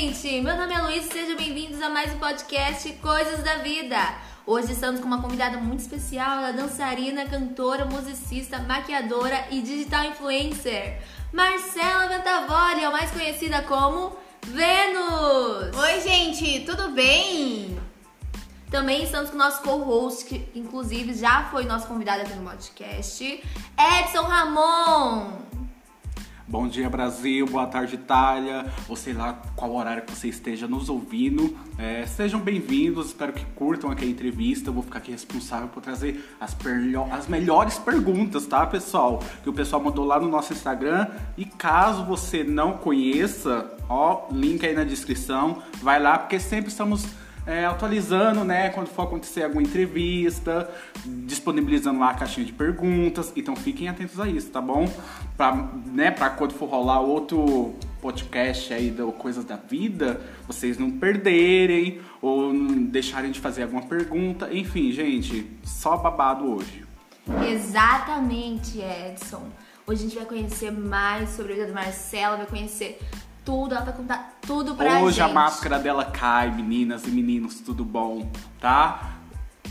gente! Meu nome é Luiz e sejam bem-vindos a mais um podcast Coisas da Vida. Hoje estamos com uma convidada muito especial, ela é dançarina, cantora, musicista, maquiadora e digital influencer, Marcela Ventavoli, ou mais conhecida como Vênus! Oi, gente, tudo bem? Também estamos com o nosso co-host, que inclusive já foi nosso convidado aqui no podcast, Edson Ramon! Bom dia Brasil, boa tarde Itália, ou sei lá qual horário que você esteja nos ouvindo. É, sejam bem-vindos, espero que curtam aqui a entrevista. Eu vou ficar aqui responsável por trazer as, as melhores perguntas, tá, pessoal? Que o pessoal mandou lá no nosso Instagram. E caso você não conheça, ó, link aí na descrição, vai lá, porque sempre estamos é, atualizando, né, quando for acontecer alguma entrevista, disponibilizando lá a caixinha de perguntas. Então fiquem atentos a isso, tá bom? Pra, né, pra quando for rolar outro podcast aí do Coisas da Vida, vocês não perderem ou não deixarem de fazer alguma pergunta. Enfim, gente, só babado hoje. Exatamente, Edson. Hoje a gente vai conhecer mais sobre a vida do Marcelo, vai conhecer tudo, ela vai contar tudo pra Hoje gente. a máscara dela cai, meninas e meninos, tudo bom, tá?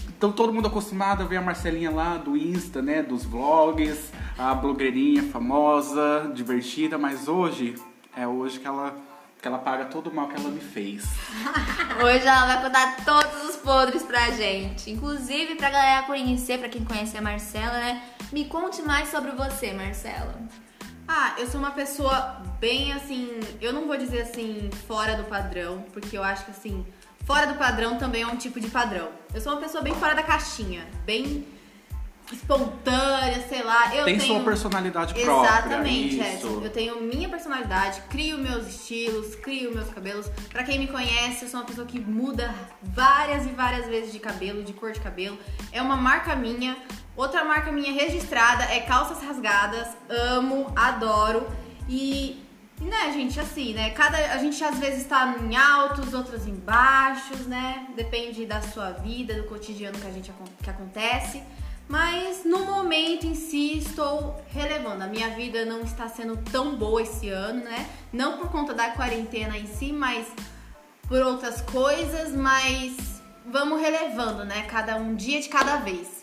Então todo mundo acostumado a ver a Marcelinha lá do Insta, né, dos vlogs, a blogueirinha famosa, divertida, mas hoje é hoje que ela que ela paga todo o mal que ela me fez. Hoje ela vai contar todos os podres pra gente. Inclusive, pra galera conhecer, pra quem conhece a Marcela, né? Me conte mais sobre você, Marcela. Ah, eu sou uma pessoa bem assim, eu não vou dizer assim fora do padrão, porque eu acho que assim, fora do padrão também é um tipo de padrão. Eu sou uma pessoa bem fora da caixinha, bem espontânea, sei lá. Eu Tem tenho... sua personalidade própria. Exatamente. Edson. Eu tenho minha personalidade, crio meus estilos, crio meus cabelos. Pra quem me conhece, eu sou uma pessoa que muda várias e várias vezes de cabelo, de cor de cabelo. É uma marca minha. Outra marca minha registrada é calças rasgadas. Amo, adoro. E, né, gente, assim, né? Cada, a gente às vezes tá em altos, outras em baixos, né? Depende da sua vida, do cotidiano que a gente que acontece. Mas no momento em si estou relevando. A minha vida não está sendo tão boa esse ano, né? Não por conta da quarentena em si, mas por outras coisas, mas vamos relevando, né? Cada um dia de cada vez.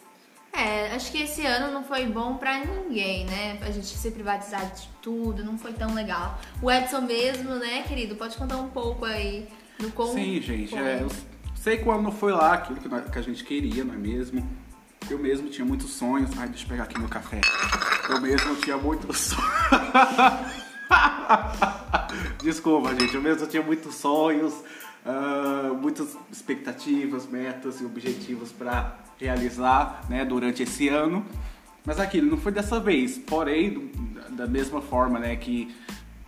É, acho que esse ano não foi bom pra ninguém, né? A gente se privatizar de tudo, não foi tão legal. O Edson mesmo, né, querido? Pode contar um pouco aí do como. Sim, gente. É, eu sei que o ano não foi lá aquilo que, nós, que a gente queria, não é mesmo? Eu mesmo tinha muitos sonhos. Ai, deixa eu pegar aqui meu café. Eu mesmo tinha muitos sonhos. Desculpa, gente. Eu mesmo tinha muitos sonhos, uh, muitas expectativas, metas e objetivos para realizar né, durante esse ano. Mas aquilo não foi dessa vez. Porém, da mesma forma né, que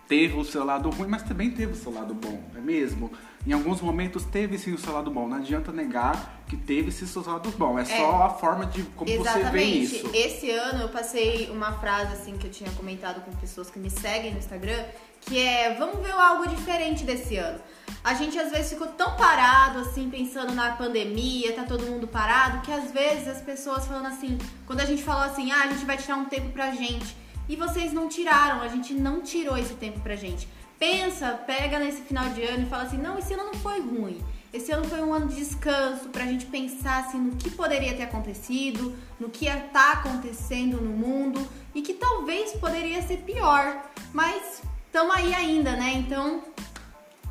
teve o seu lado ruim, mas também teve o seu lado bom, é mesmo? Em alguns momentos teve sim o seu lado bom. Não adianta negar que teve sim o seu lado bom. É, é só a forma de como Exatamente. você vê isso. Esse ano eu passei uma frase assim que eu tinha comentado com pessoas que me seguem no Instagram, que é vamos ver algo diferente desse ano. A gente às vezes ficou tão parado assim, pensando na pandemia, tá todo mundo parado, que às vezes as pessoas falando assim, quando a gente falou assim, ah, a gente vai tirar um tempo pra gente, e vocês não tiraram, a gente não tirou esse tempo pra gente. Pensa, pega nesse final de ano e fala assim: não, esse ano não foi ruim. Esse ano foi um ano de descanso pra gente pensar assim, no que poderia ter acontecido, no que está acontecendo no mundo e que talvez poderia ser pior. Mas estamos aí ainda, né? Então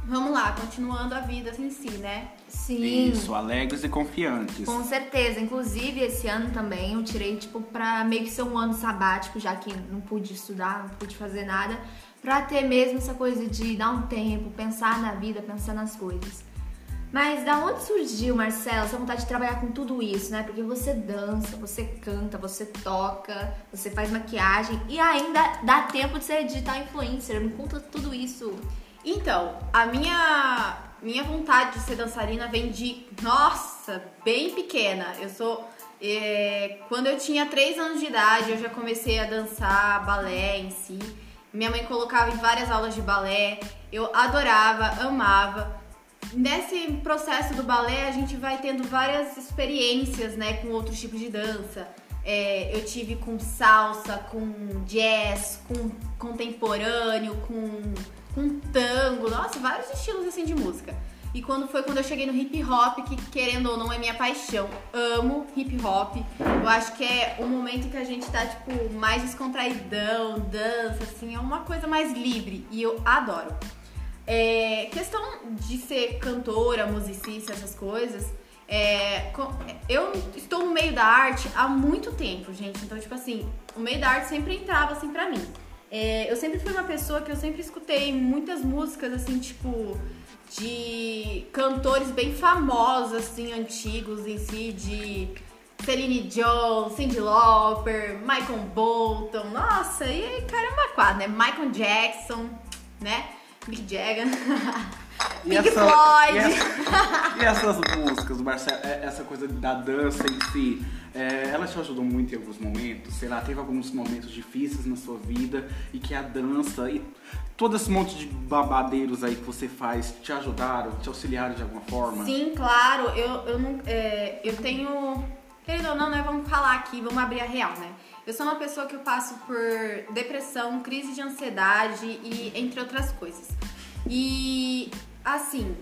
vamos lá, continuando a vida em si, né? Sim. Isso, alegres e confiantes. Com certeza. Inclusive, esse ano também eu tirei, tipo, pra meio que ser um ano sabático, já que não pude estudar, não pude fazer nada para ter mesmo essa coisa de dar um tempo, pensar na vida, pensar nas coisas. Mas da onde surgiu, Marcelo, essa vontade de trabalhar com tudo isso, né? Porque você dança, você canta, você toca, você faz maquiagem e ainda dá tempo de ser digital influencer. Me conta tudo isso. Então, a minha minha vontade de ser dançarina vem de, nossa, bem pequena. Eu sou é, quando eu tinha 3 anos de idade, eu já comecei a dançar balé em si. Minha mãe colocava em várias aulas de balé. Eu adorava, amava. Nesse processo do balé, a gente vai tendo várias experiências, né, com outros tipos de dança. É, eu tive com salsa, com jazz, com contemporâneo, com com tango, nossa, vários estilos assim de música. E quando foi quando eu cheguei no hip hop, que querendo ou não é minha paixão. Amo hip hop. Eu acho que é o momento que a gente tá, tipo, mais descontraidão, dança, assim, é uma coisa mais livre. E eu adoro. É, questão de ser cantora, musicista, essas coisas. É, eu estou no meio da arte há muito tempo, gente. Então, tipo assim, o meio da arte sempre entrava assim pra mim. É, eu sempre fui uma pessoa que eu sempre escutei muitas músicas, assim, tipo, de cantores bem famosos, assim, antigos em si, de Celine Dion, Cyndi Lauper, Michael Bolton, nossa, e caramba, quase, né? Michael Jackson, né? Mick Jagger. Pink essa, Floyd. E, essa, e, essas músicas, Marcelo, é, essa coisa da dança em si, é, ela te ajudou muito em alguns momentos? Sei lá, teve alguns momentos difíceis na sua vida e que a dança e todo esse monte de babadeiros aí que você faz te ajudaram, te auxiliaram de alguma forma? Sim, claro. Eu, eu, não, é, eu tenho. Querido ou não, né? Vamos falar aqui, vamos abrir a real, né? Eu sou uma pessoa que eu passo por depressão, crise de ansiedade e entre outras coisas. E assim,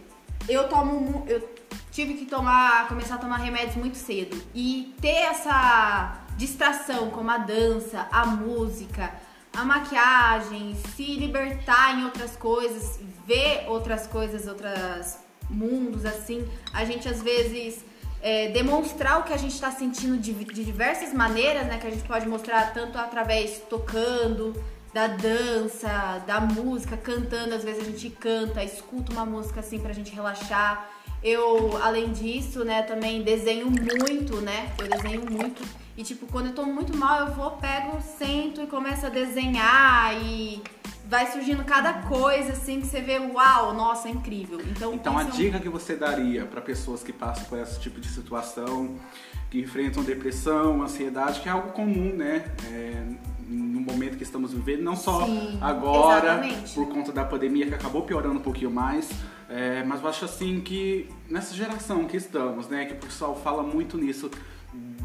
eu tomo eu tive que tomar, começar a tomar remédios muito cedo e ter essa distração como a dança, a música, a maquiagem, se libertar em outras coisas, ver outras coisas, outros mundos assim, a gente às vezes é, demonstrar o que a gente está sentindo de, de, diversas maneiras, né? Que a gente pode mostrar tanto através tocando, da dança, da música, cantando. Às vezes a gente canta, escuta uma música assim pra gente relaxar. Eu, além disso, né, também desenho muito, né? Eu desenho muito. E tipo, quando eu tô muito mal, eu vou, pego, sento e começo a desenhar e vai surgindo cada coisa assim que você vê, uau, nossa, é incrível. Então, então a é um... dica que você daria para pessoas que passam por esse tipo de situação, que enfrentam depressão, ansiedade, que é algo comum, né? É, no momento que estamos vivendo, não só Sim, agora, exatamente. por conta da pandemia que acabou piorando um pouquinho mais, é, mas eu acho assim que nessa geração que estamos, né, que o pessoal fala muito nisso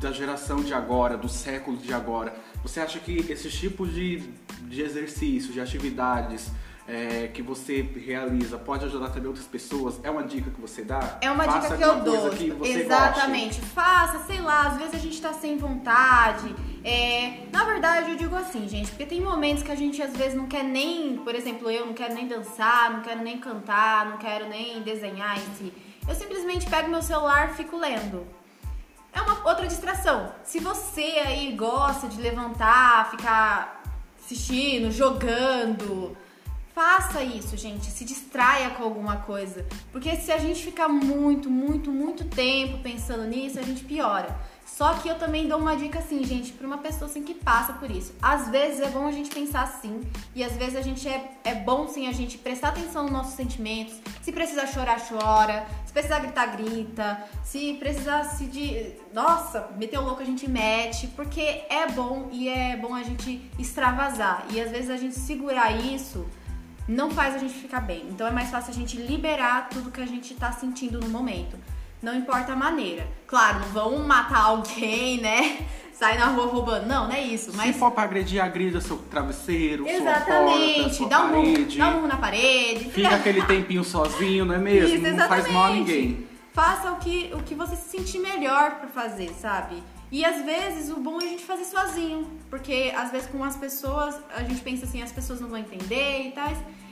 da geração de agora, do século de agora, você acha que esses tipos de, de exercícios, de atividades é, que você realiza pode ajudar também outras pessoas? É uma dica que você dá? É uma Faça dica que eu dou. Que Exatamente. Goste. Faça, sei lá, às vezes a gente tá sem vontade. É, na verdade, eu digo assim, gente, porque tem momentos que a gente às vezes não quer nem, por exemplo, eu não quero nem dançar, não quero nem cantar, não quero nem desenhar em si. Eu simplesmente pego meu celular e fico lendo. É uma outra distração. Se você aí gosta de levantar, ficar assistindo, jogando, faça isso, gente. Se distraia com alguma coisa. Porque se a gente ficar muito, muito, muito tempo pensando nisso, a gente piora. Só que eu também dou uma dica assim, gente, para uma pessoa assim que passa por isso. Às vezes é bom a gente pensar assim, e às vezes a gente é, é bom sim a gente prestar atenção nos nossos sentimentos. Se precisar chorar, chora. Se precisar gritar, grita. Se precisar se de. Nossa, meter o louco a gente mete. Porque é bom e é bom a gente extravasar. E às vezes a gente segurar isso não faz a gente ficar bem. Então é mais fácil a gente liberar tudo que a gente tá sentindo no momento. Não importa a maneira. Claro, não vão matar alguém, né? Sair na rua roubando. Não, não é isso. Mas... Se for pra agredir, agrida seu travesseiro, exatamente. sua porta, sua dá um parede. Dá um murro na parede. Fica aquele tempinho sozinho, não é mesmo? Isso, não faz mal a ninguém. Faça o que, o que você se sentir melhor pra fazer, sabe? E às vezes o bom é a gente fazer sozinho. Porque às vezes com as pessoas, a gente pensa assim, as pessoas não vão entender e tal.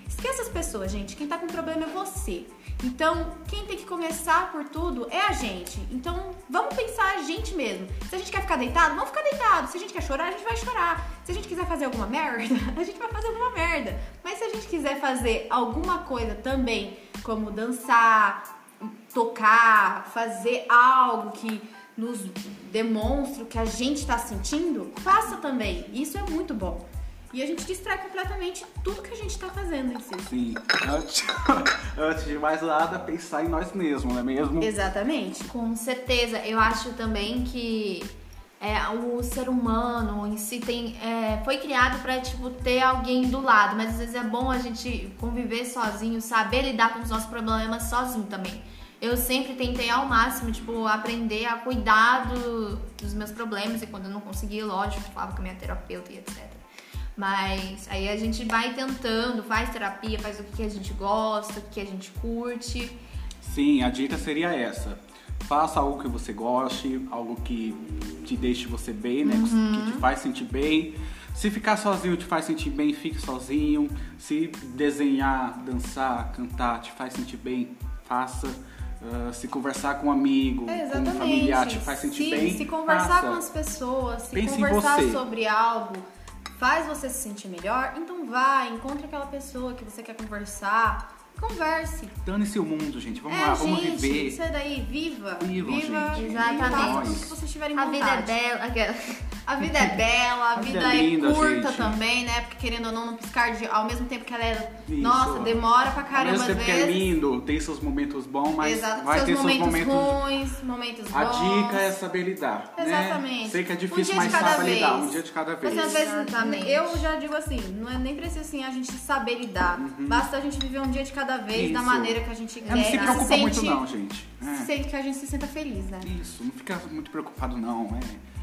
Esqueça as pessoas, gente. Quem tá com problema é você. Então, quem tem que começar por tudo é a gente. Então, vamos pensar a gente mesmo. Se a gente quer ficar deitado, vamos ficar deitado. Se a gente quer chorar, a gente vai chorar. Se a gente quiser fazer alguma merda, a gente vai fazer alguma merda. Mas se a gente quiser fazer alguma coisa também, como dançar, tocar, fazer algo que nos demonstre o que a gente está sentindo, faça também. Isso é muito bom. E a gente distrai completamente tudo que a gente está fazendo em si. Sim. Antes, antes de mais nada, pensar em nós mesmos, não é mesmo? Exatamente. Com certeza. Eu acho também que é, o ser humano em si tem, é, foi criado para tipo, ter alguém do lado, mas às vezes é bom a gente conviver sozinho, saber lidar com os nossos problemas sozinho também. Eu sempre tentei ao máximo, tipo, aprender a cuidar do, dos meus problemas e quando eu não conseguia, lógico, falava com a minha terapeuta e etc. Mas aí a gente vai tentando, faz terapia, faz o que a gente gosta, o que a gente curte. Sim, a dica seria essa. Faça algo que você goste, algo que te deixe você bem, né? Que te faz sentir bem. Se ficar sozinho te faz sentir bem, fique sozinho. Se desenhar, dançar, cantar te faz sentir bem, faça. Uh, se conversar com um amigo, É, com um familiar te faz sentir se, bem, Se conversar faça. com as pessoas, se Pense conversar sobre algo faz você se sentir melhor, então vai, encontre aquela pessoa que você quer conversar, converse. Dane-se o mundo, gente. Vamos é, lá, vamos gente, viver. isso é daí, viva. Vivam, viva, gente. Exatamente. que vocês tiverem A vontade. vida é bela. aquela- A vida é bela, a, A vida, vida é linda, é curta gente. também, né? Porque querendo ou não, não piscar de ao mesmo tempo que ela é. Isso. Nossa, demora pra Ao caramba mesmo às tempo que vezes. é lindo, tem seus momentos bons, mas Exato, vai seus ter seus momentos, momentos. ruins, momentos bons. A dica é saber lidar. né? Exatamente. Sei que é Um difícil, dia mas de cada saiba lidar. vez. Um dia de cada vez. Assim, às vezes, Exatamente. eu já digo assim, não é nem preciso assim a gente saber lidar. Basta a gente viver um dia de cada vez, da Uhum. Isso. maneira que a gente quer. É, não se e preocupa sente, muito não, gente. É. Sente que a gente se sinta feliz, né? Isso, não fica muito preocupado não. É.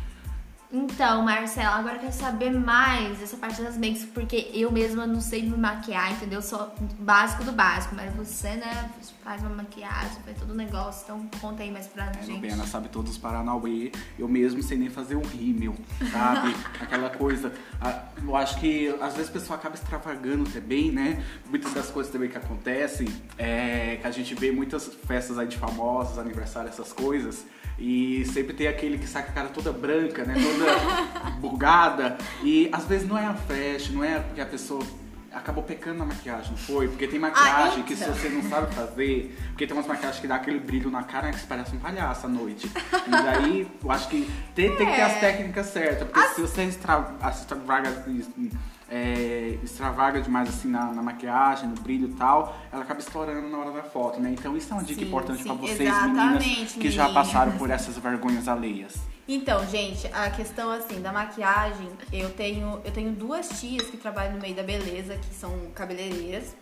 Então, Marcela, agora eu quero saber mais dessa parte das makes, porque eu mesma não sei me maquiar, entendeu? Só básico do básico, mas você, né, faz uma maquiagem, faz todo o negócio, então conta aí mais pra É, gente. Lubiana sabe todos os Paranauê. Eu mesmo sei nem fazer o rímel, sabe? Aquela coisa. a- Eu acho que às vezes o pessoal acaba extravagando também, né? Muitas das coisas também que acontecem é que a gente vê muitas festas aí de famosos, aniversário, essas coisas. E sempre tem aquele que sai com a cara toda branca, né? Toda bugada. E às vezes não é a flash, não é porque a pessoa acabou pecando na maquiagem, não foi? Porque tem maquiagem que se então. você não sabe fazer, porque tem umas maquiagens que dá aquele brilho na cara que você parece um palhaço à noite. E daí, eu acho que tem, tem que ter as É. técnicas certas, porque se você extra, extravaga, é, extravaga demais assim na, na maquiagem, no brilho e tal, ela acaba estourando na hora da foto, né? Então isso é uma dica Sim, importante pra vocês, exatamente, meninas, que já meninas. passaram por essas vergonhas alheias. Então, gente, a questão assim da maquiagem, eu tenho eu tenho duas tias que trabalham no meio da beleza, que são cabeleireiras.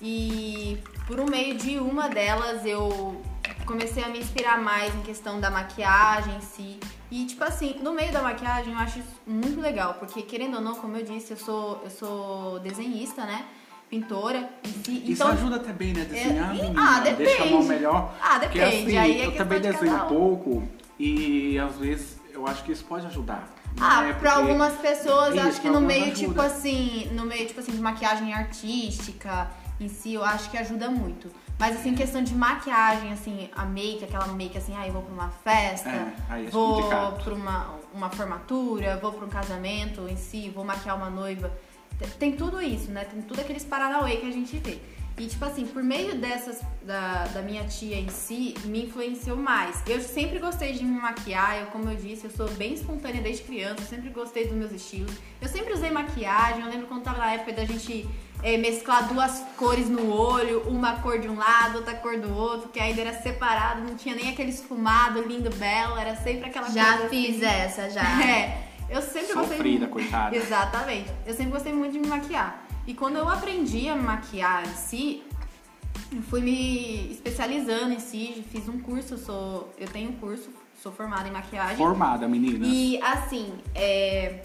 E por um meio de uma delas eu comecei a me inspirar mais em questão da maquiagem em si. E tipo assim, no meio da maquiagem eu acho isso muito legal, porque querendo ou não, como eu disse, eu sou eu sou desenhista, né? Pintora si. Isso então, ajuda também, né? Desenhar, É, e- menina, ah, deixa a mão depende. melhor. Ah, Porque, depende, assim, aí é eu também de desenho um pouco e às vezes eu acho que isso pode ajudar. Ah, né? pra Porque- algumas pessoas, Isso, acho que no meio, ajuda. tipo assim, no meio, tipo assim, de maquiagem artística em si, eu acho que ajuda muito. Mas assim, questão de maquiagem, assim, a make, aquela make assim, ah, eu vou pra uma festa, É, é vou complicado. pra uma, uma formatura, vou pra um casamento em si, vou maquiar uma noiva. Tem- Tem tudo isso, né? Tem tudo aqueles paranauê que a gente vê. E, tipo assim, por meio dessas, da, da minha tia em si, me influenciou mais. Eu sempre gostei de me maquiar, eu, como eu disse, eu sou bem espontânea desde criança, eu sempre gostei dos meus estilos. Eu sempre usei maquiagem, eu lembro quando tava na época da gente eh, mesclar duas cores no olho, uma cor de um lado, outra cor do outro, que ainda era separado, não tinha nem aquele esfumado lindo, belo, era sempre aquela Já coisa fiz assim. essa, já. É, eu sempre gostei Sofrida, muito. coitada. Exatamente. Eu sempre gostei muito de me maquiar. E quando eu aprendi a maquiar em si, eu fui me especializando em si, fiz um curso, eu sou, eu tenho um curso, sou formada em maquiagem. Formada, meninas. E assim, é,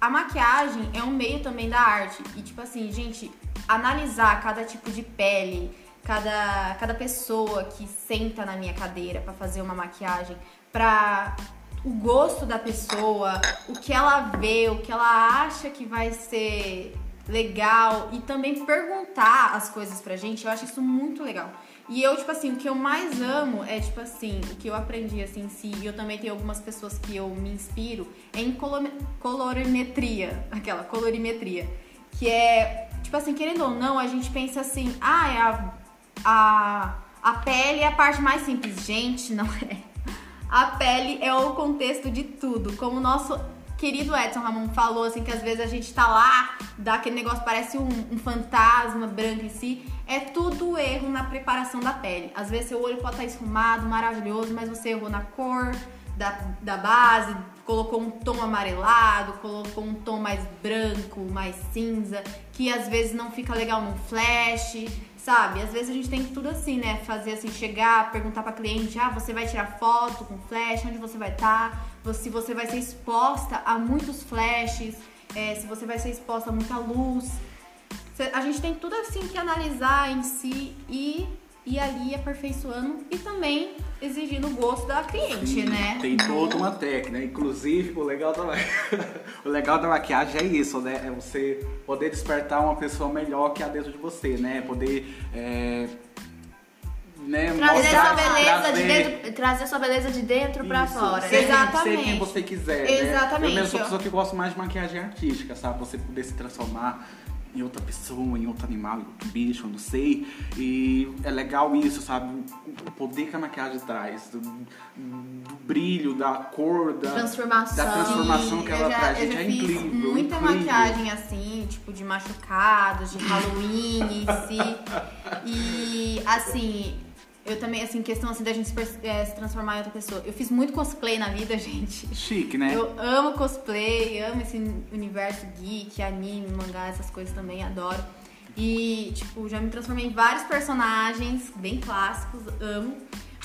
a maquiagem é um meio também da arte. E tipo assim, gente, analisar cada tipo de pele, cada, cada pessoa que senta na minha cadeira pra fazer uma maquiagem, pra o gosto da pessoa, o que ela vê, o que ela acha que vai ser legal e também perguntar as coisas pra gente, eu acho isso muito legal. E eu, tipo assim, o que eu mais amo é, tipo assim, o que eu aprendi, assim, si, e eu também tenho algumas pessoas que eu me inspiro, é em colo- colorimetria, aquela colorimetria, que é, tipo assim, querendo ou não, a gente pensa assim, ah, é a, a, a pele é a parte mais simples. Gente, não é. A pele é o contexto de tudo, como o nosso querido Edson Ramon falou, assim, que às vezes a gente tá lá, dá aquele negócio, parece um, um fantasma branco em si. É tudo erro na preparação da pele. Às vezes seu olho pode estar esfumado, maravilhoso, mas você errou na cor da, da base, colocou um tom amarelado, colocou um tom mais branco, mais cinza, que às vezes não fica legal no flash, sabe? Às vezes a gente tem que tudo assim, né? Fazer assim, chegar, perguntar pra cliente, ah, você vai tirar foto com flash, onde você vai estar, se você vai ser exposta a muitos flashes. é, se você vai ser exposta a muita luz. A gente tem tudo assim que analisar em si e ir ali aperfeiçoando e também exigindo o gosto da cliente, né? Tem toda uma técnica, inclusive o legal da o legal da maquiagem é isso, né? É você poder despertar uma pessoa melhor que há dentro de você, né? Poder é, né, Trazer sua beleza de trazer- dentro, trazer sua beleza de dentro pra Isso, fora. Ser, né? Exatamente. ser quem você quiser. Né? Exatamente, Eu mesmo sou pessoa que gosto mais de maquiagem artística, sabe? Você poder se transformar em outra pessoa, em outro animal, em outro bicho, eu não sei. E é legal isso, sabe? O poder que a maquiagem traz, do, do brilho, da cor, da Transformação. da transformação que ela já, traz. Gente, é incrível. muita incrível. maquiagem assim, tipo de machucados, de Halloween em si. E assim, eu também, assim, questão assim da gente se, eh, se transformar em outra pessoa. Eu fiz muito cosplay na vida, gente. Chique, né? Eu amo cosplay, amo esse universo geek, anime, mangá, essas coisas também, adoro. E, tipo, já me transformei em vários personagens bem clássicos, amo.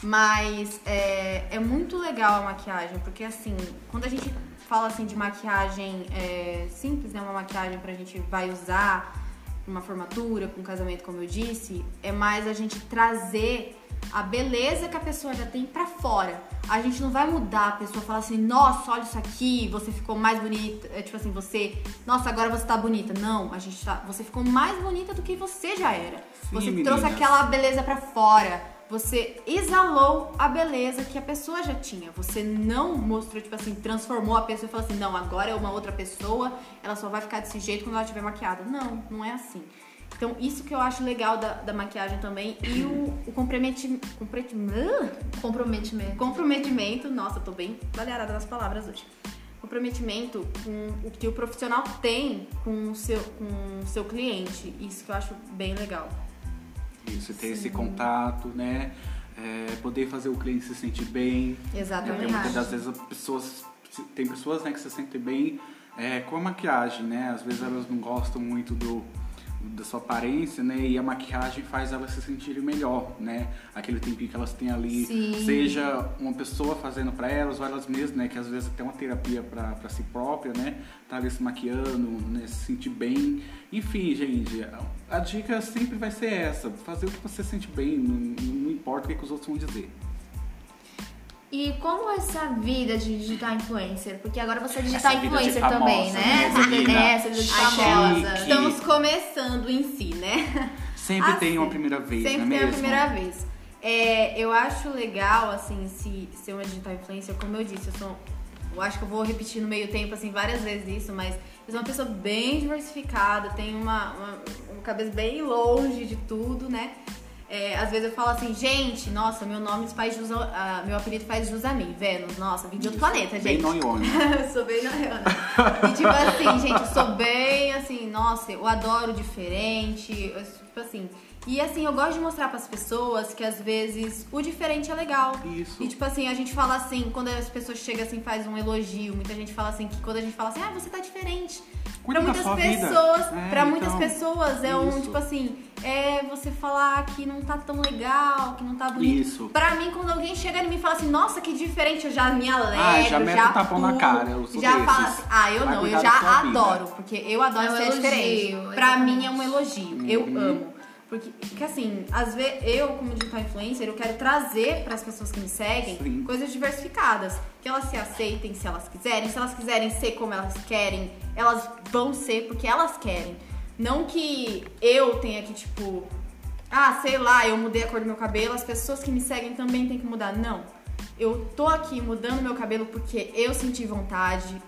Mas é, é muito legal a maquiagem, porque assim, quando a gente fala assim de maquiagem é, simples, né? Uma maquiagem pra gente vai usar pra uma formatura, pra um casamento, como eu disse, é mais a gente trazer a beleza que a pessoa já tem pra fora. A gente não vai mudar a pessoa falar assim, nossa, olha isso aqui, você ficou mais bonita. É tipo assim, você, nossa, agora você tá bonita. Não, a gente tá. Você ficou mais bonita do que você já era. Sim, você meninas. trouxe aquela beleza pra fora. Você exalou a beleza que a pessoa já tinha. Você não mostrou, tipo assim, transformou a pessoa e falou assim, não, agora é uma outra pessoa, ela só vai ficar desse jeito quando ela estiver maquiada. Não, não é assim. Então, isso que eu acho legal da, da maquiagem também. E o, o comprometimento. Comprometimento. Comprometimento. Nossa, eu tô bem balearada nas palavras hoje. Comprometimento com o que o profissional tem com o seu, com o seu cliente. Isso que eu acho bem legal. Isso, ter esse contato, né? É, poder fazer o cliente se sentir bem. Exatamente. Porque muitas das vezes as pessoas. Tem pessoas né, que se sentem bem é, com a maquiagem, né? Às vezes elas não gostam muito do, da sua aparência, né? E a maquiagem faz elas se sentirem melhor, né? Aquele tempinho que elas têm ali, Sim. seja uma pessoa fazendo pra elas ou elas mesmas, né? Que às vezes tem uma terapia pra, pra si própria, né? Tá ali se maquiando, né? Se sentir bem. Enfim, gente, a, a dica sempre vai ser essa: fazer o que você sente bem, não, não importa o que, que os outros vão dizer. E como essa vida de digital influencer? Porque agora você é digital Essa influencer famosa, também, né, né? Essa vida, menina? é, essa vida de Ai, famosa. chique. Estamos começando em si, né? Sempre Assim, tem uma primeira vez, Sempre não é tem a primeira vez. É, eu acho legal, assim, se ser uma digital influencer, como eu disse, eu sou. Eu acho que eu vou repetir no meio tempo, assim, várias vezes isso, mas eu sou uma pessoa bem diversificada, tenho uma, uma, uma cabeça bem longe de tudo, né? É, às vezes eu falo assim, gente, nossa, meu nome faz jus, a- meu apelido faz jus a mim, Vênus, nossa, vim de outro planeta, bem gente. noiona. eu sou bem noiona. E tipo assim, gente, eu sou bem assim, nossa, eu adoro diferente, eu- tipo assim. E assim, eu gosto de mostrar pras pessoas que às vezes o diferente é legal. Isso. E tipo assim, a gente fala assim, quando as pessoas chegam assim, faz um elogio, muita gente fala assim, que quando a gente fala assim, ah, você tá diferente. Cuida pra da muitas sua vida. pessoas, É, pra muitas então, pessoas é um, isso. tipo assim, é você falar que não tá tão legal, que não tá bonito. Isso. Pra mim, quando alguém chega em mim e fala assim, nossa, que diferente, eu já me alegro, Ah, já mete já o tapão na cara, eu sou já desses. fala assim, ah, eu Vai não, eu já sua vida. adoro, porque eu adoro É um ser elogio, diferente. Pra exatamente. mim é um elogio, eu Uhum. amo. Porque, porque assim, às vezes eu, como digital influencer, eu quero trazer para as pessoas que me seguem Sim. coisas diversificadas. Que elas se aceitem se elas quiserem. Se elas quiserem ser como elas querem, elas vão ser porque elas querem. Não que eu tenha que, tipo, ah, sei lá, eu mudei a cor do meu cabelo, as pessoas que me seguem também têm que mudar. Não. Eu tô aqui mudando meu cabelo porque eu senti vontade,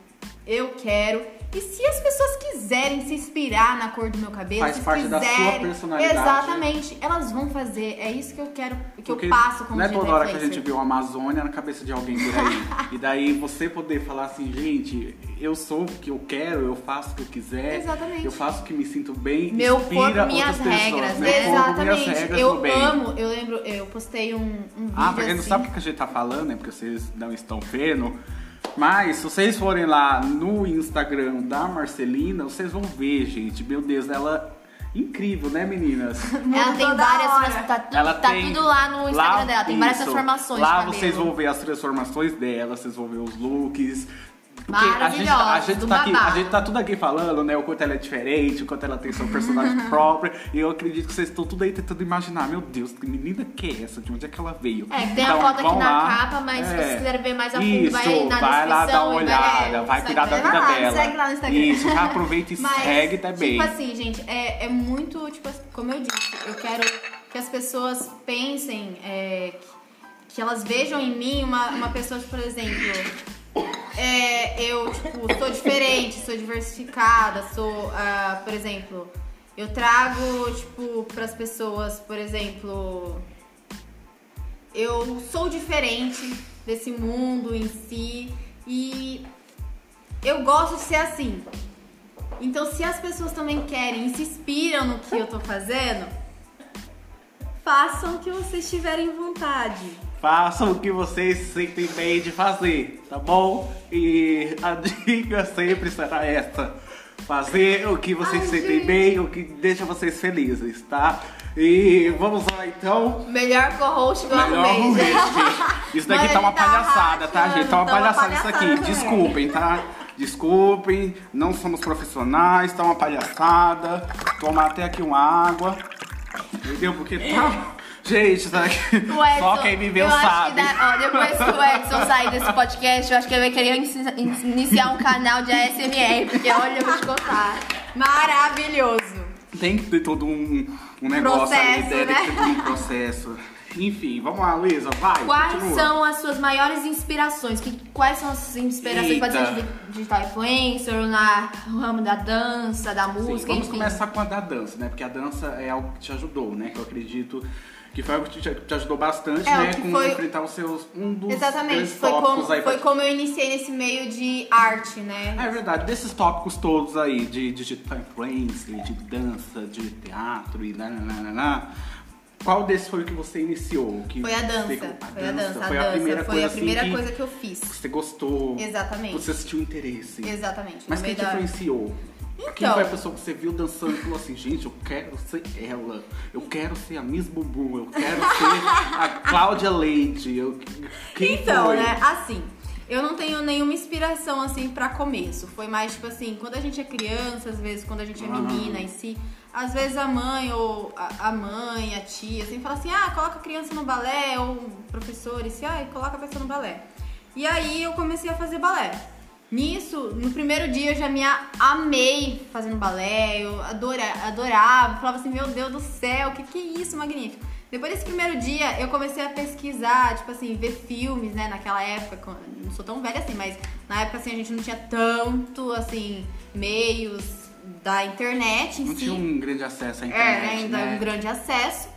eu quero. E se as pessoas quiserem se inspirar na cor do meu cabelo, Faz se parte da sua quiserem, personalidade. Exatamente, elas vão fazer. É isso que eu quero, que Porque eu passo como Não é toda hora que a gente vê uma Amazônia na cabeça de alguém por aí. e daí você poder falar assim, gente, eu sou o que eu quero, eu faço o que eu quiser. Exatamente. Eu faço o que me sinto bem. Meu corpo, minhas pessoas. regras, Meu né? corpo, minhas Exatamente. regras, eu amo, eu lembro, eu postei um, um vídeo Ah, pra quem não assim. sabe o que a gente tá falando, é porque vocês não estão vendo. Mas se vocês forem lá no Instagram da Marcelina, vocês vão ver, gente. Meu Deus, ela incrível, né, meninas? Ela tem várias. hora. Tá, tudo, Ela tá tem- tudo lá no Instagram lá- dela. Tem várias isso. transformações Lá vocês vão ver as transformações dela, vocês vão ver os looks. Porque a gente, tá- a gente tá aqui, a gente tá tudo aqui falando, né? O quanto ela é diferente, o quanto ela tem sua personagem própria. E eu acredito que vocês estão tudo aí tentando imaginar, meu Deus, que menina que é essa? De onde é que ela veio? É, tem Então, a foto aqui vão na lá. capa, mas se É. vocês quiserem ver mais a fundo, Isso, vai na vai lá dar uma olhada, vai cuidar da lá. vida lá, dela. segue lá no Instagram. Isso, já aproveita e Mas, segue também. Tipo assim, gente, é, é muito, tipo, como eu disse, eu quero que as pessoas pensem, é, que, que elas vejam em mim uma, uma pessoa, por exemplo, é, eu, tipo, sou diferente, sou diversificada, sou, ah, por exemplo, eu trago, tipo, pras pessoas, por exemplo, eu sou diferente desse mundo em si e eu gosto de ser assim. Então, se as pessoas também querem e se inspiram no que eu tô fazendo, façam o que vocês tiverem vontade. Façam o que vocês se sentem bem de fazer, tá bom? E a dica sempre será essa. Fazer o que vocês Ai, sentem gente. bem, o que deixa vocês felizes, tá? E vamos lá então. Melhor co-host eu Melhor arrumei, gente. Isso daqui tá uma tá palhaçada, tá, gente? Tá uma tá uma palhaçada isso aqui. palhaçada. Desculpem, tá? Desculpem, não somos profissionais, tá uma palhaçada. Tomar até aqui uma água. Entendeu? Porque tá. Gente, tá aqui. O Edson, Só quem viveu eu acho sabe. que dá- ó, depois que o Edson sair desse podcast, eu acho que ele vai querer inici- iniciar um canal de ASMR, porque olha, eu vou te contar. Maravilhoso! Tem que ter todo um, um negócio Processo, né? né? Tem que ter todo um processo. Enfim, vamos lá, Luísa, vai. Quais continua. são as suas maiores inspirações? Que, quais são as suas inspirações? Pode ser Eita. de digital influencer, na no ramo da dança, da Sim, música, vamos enfim. começar com a da dança, né? Porque a dança é algo que te ajudou, né? Que eu acredito que foi algo que te, te ajudou bastante, É, né? Com foi- enfrentar os seus. Um dos Exatamente, foi como, aí foi como eu iniciei nesse meio de arte, né? É verdade, desses tópicos todos aí, de digital influencer, de dança, de teatro e nananana, qual desses foi o que você iniciou? Que Foi a dança, você- foi a dança, a foi dança, a primeira foi coisa, a primeira assim, coisa que eu fiz. você gostou, Exatamente. você sentiu interesse. Exatamente. Mas quem te da- influenciou? Quem Então. foi a pessoa que você viu dançando e falou assim, gente, eu quero ser ela, eu quero ser a Miss Bumbum, eu quero ser a Cláudia Leite, eu... quem Então, foi? né, assim, eu não tenho nenhuma inspiração, assim, pra começo. Foi mais, tipo assim, quando a gente é criança, às vezes, quando a gente é Aham. menina em si, às vezes a mãe ou a, a mãe, a tia, assim, fala assim, ah, coloca a criança no balé, ou o professor, e assim, ah, coloca a pessoa no balé. E aí eu comecei a fazer balé. Nisso, no primeiro dia eu já me amei fazendo balé, eu adora, adorava, falava assim, meu Deus do céu, o que que é isso, magnífico. Depois desse primeiro dia, eu comecei a pesquisar, tipo assim, ver filmes, né, naquela época, não sou tão velha assim, mas na época, assim, a gente não tinha tanto, assim, meios da internet em Não si. tinha um grande acesso à É, internet, ainda né? um grande acesso.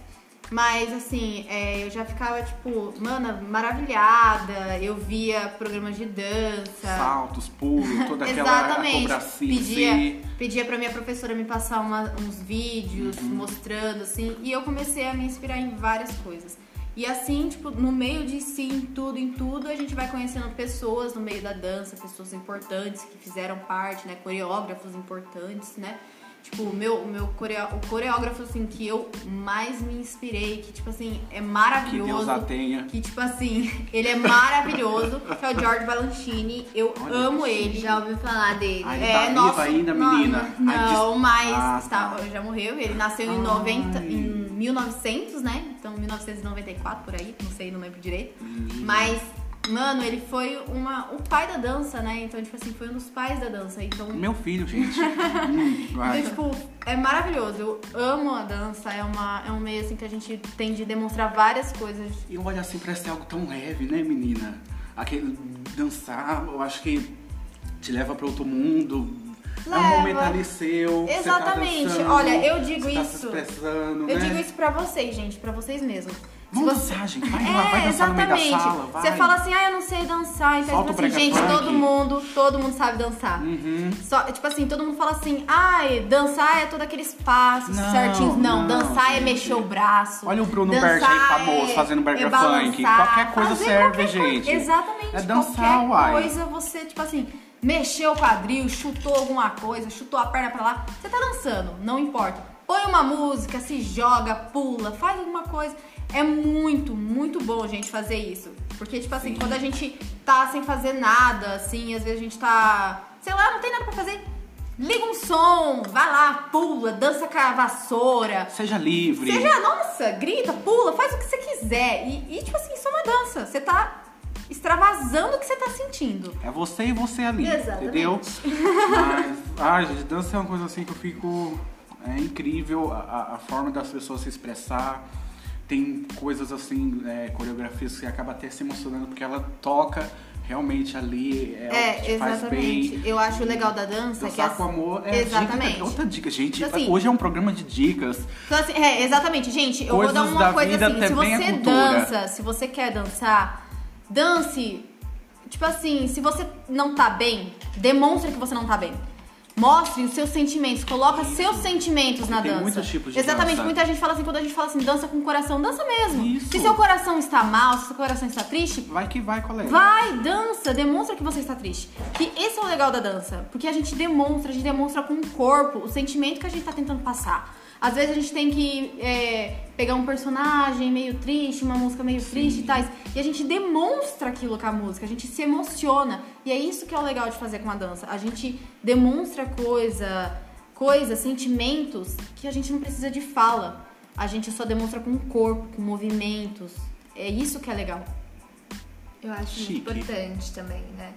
Mas assim, é, eu já ficava, tipo, mana, maravilhada. Eu via programas de dança. Saltos, pulos, toda aquela Exatamente. acrobacia em Pedia, pedia pra minha professora me passar uma- uns vídeos Uhum. mostrando, assim. E eu comecei a me inspirar em várias coisas. E assim, tipo, no meio de si, em tudo, em tudo, a gente vai conhecendo pessoas no meio da dança, pessoas importantes que fizeram parte, né? Coreógrafos importantes, né? Tipo, o meu, o meu coreo, o coreógrafo, assim, que eu mais me inspirei, que, tipo assim, é Que maravilhoso. Deus a tenha. Que, tipo assim, ele é maravilhoso, que é o George Balanchine. Eu Olha amo que ele. Já ouviu falar dele. Ai, ele é, tá vivo nossa, ainda, não, menina? Não, des- mas Ah, está, tá. já morreu. Ele nasceu em, Ai. 90, em 1900, né? Então, 1994, por aí. Não sei, não lembro direito. Mas, mano, ele foi uma, o pai da dança, né? Então, tipo assim, foi um dos pais da dança. Então, Meu filho, gente. Hum, então, tipo, é maravilhoso. Eu amo a dança. É, uma, é um meio assim que a gente tem de demonstrar várias coisas. E olha assim, parece ser algo tão leve, né, menina? Aquele dançar, eu acho que te leva para outro mundo. É um Leva. momento ali seu. tá Exatamente. dançando, Olha, eu digo tá isso. expressando, Eu né? digo isso pra vocês, gente, pra vocês mesmos. Vamos você- dançar, gente. Vai lá, vai É, dançar no meio da exatamente. sala, vai. Você fala assim, ah, eu não sei dançar. Então, tipo assim, gente, todo mundo, todo mundo sabe dançar. Uhum. Só, tipo assim, todo mundo fala assim, ai, dançar é todos aqueles passos Não, certinhos. Não, não, dançar é gente. mexer o braço. Olha o Bruno Berger aí, famoso, é- fazendo burger é funk. Qualquer coisa fazer serve, qualquer coisa. gente. Exatamente. É dançar, qualquer uai. coisa você, tipo assim, mexeu o quadril, chutou alguma coisa, chutou a perna pra lá. Você tá dançando, não importa. Põe uma música, se joga, pula, faz alguma coisa. É muito, muito bom, gente, fazer isso. Porque, tipo assim, Sim. quando a gente tá sem fazer nada, assim, às vezes a gente tá. Sei lá, não tem nada pra fazer. Liga um som, vai lá, pula, dança com a vassoura. Seja livre. Seja, nossa, grita, pula, faz o que você quiser. E, e, tipo assim, isso é uma dança. Você tá extravasando o que você tá sentindo. É você e você ali, Exatamente. entendeu? Mas, ai, gente, dança é uma coisa assim que eu fico. É incrível a, a- a forma das pessoas se expressar. Tem coisas assim, é, coreografias que você acaba até se emocionando porque ela toca realmente ali. É, o que É, te faz exatamente. bem. Eu acho legal da dança que as- com amor é Exatamente. dica, outra dica, gente. Assim, hoje é um programa de dicas. Então, assim, é, exatamente, gente, eu Coisas vou dar da uma coisa assim, se é você dança, se você quer dançar, dance. Tipo assim, se você não tá bem, demonstre que você não tá bem. Mostre os seus sentimentos, coloca seus sentimentos na tem dança. muitos tipos de Exatamente, dança. muita gente fala assim, quando a gente fala assim, dança com o coração, dança mesmo. Isso. Se seu coração está mal, se seu coração está triste, Vai que vai, colega. Vai, dança, demonstra que você está triste. Que esse é o legal da dança, porque a gente demonstra, a gente demonstra com o corpo o sentimento que a gente tá tentando passar. Às vezes a gente tem que é, pegar um personagem meio triste, uma música meio triste e tal, e a gente demonstra aquilo com a música, a gente se emociona. E é isso que é o legal de fazer com a dança. A gente demonstra coisa, coisas, sentimentos que a gente não precisa de fala. A gente só demonstra com o corpo, com movimentos. É isso que é legal. Eu acho Chique. muito importante também, né?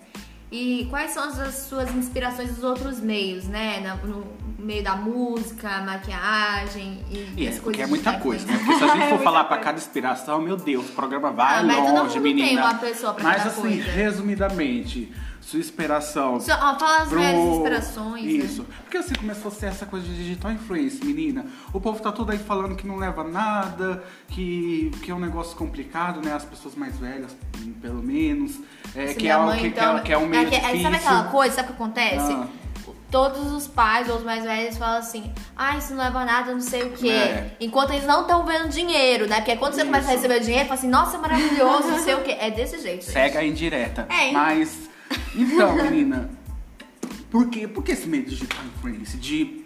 E quais são as- as suas inspirações dos outros meios, né? No meio da música, maquiagem e, é, as porque é muita coisa, né? Porque se a gente É for muita falar pra coisa. cada inspiração, meu Deus, o programa vai Ah, mas longe, menina. tem uma pessoa pra Mas assim, coisa. resumidamente, sua inspiração. Só, ó, fala as pro- inspirações. Isso. Né? Porque assim começou a ser essa coisa de digital influence, menina. O povo tá todo aí falando que não leva nada, que, que é um negócio complicado, né? As pessoas mais velhas, pelo menos. É, que, é, o- mãe, que, então, que é, que é um meio é é- difícil. Sabe aquela coisa, sabe o que acontece? Ah. Todos os pais ou os mais velhos falam assim, ah, isso não leva nada, não sei o quê. É. Enquanto eles não estão vendo dinheiro, né? Porque quando você começa a Isso. receber dinheiro, fala assim, nossa, maravilhoso, não sei o quê. É desse jeito. Cega indireta. É, hein? Mas, então, menina, por, quê? por que esse meio de influence? De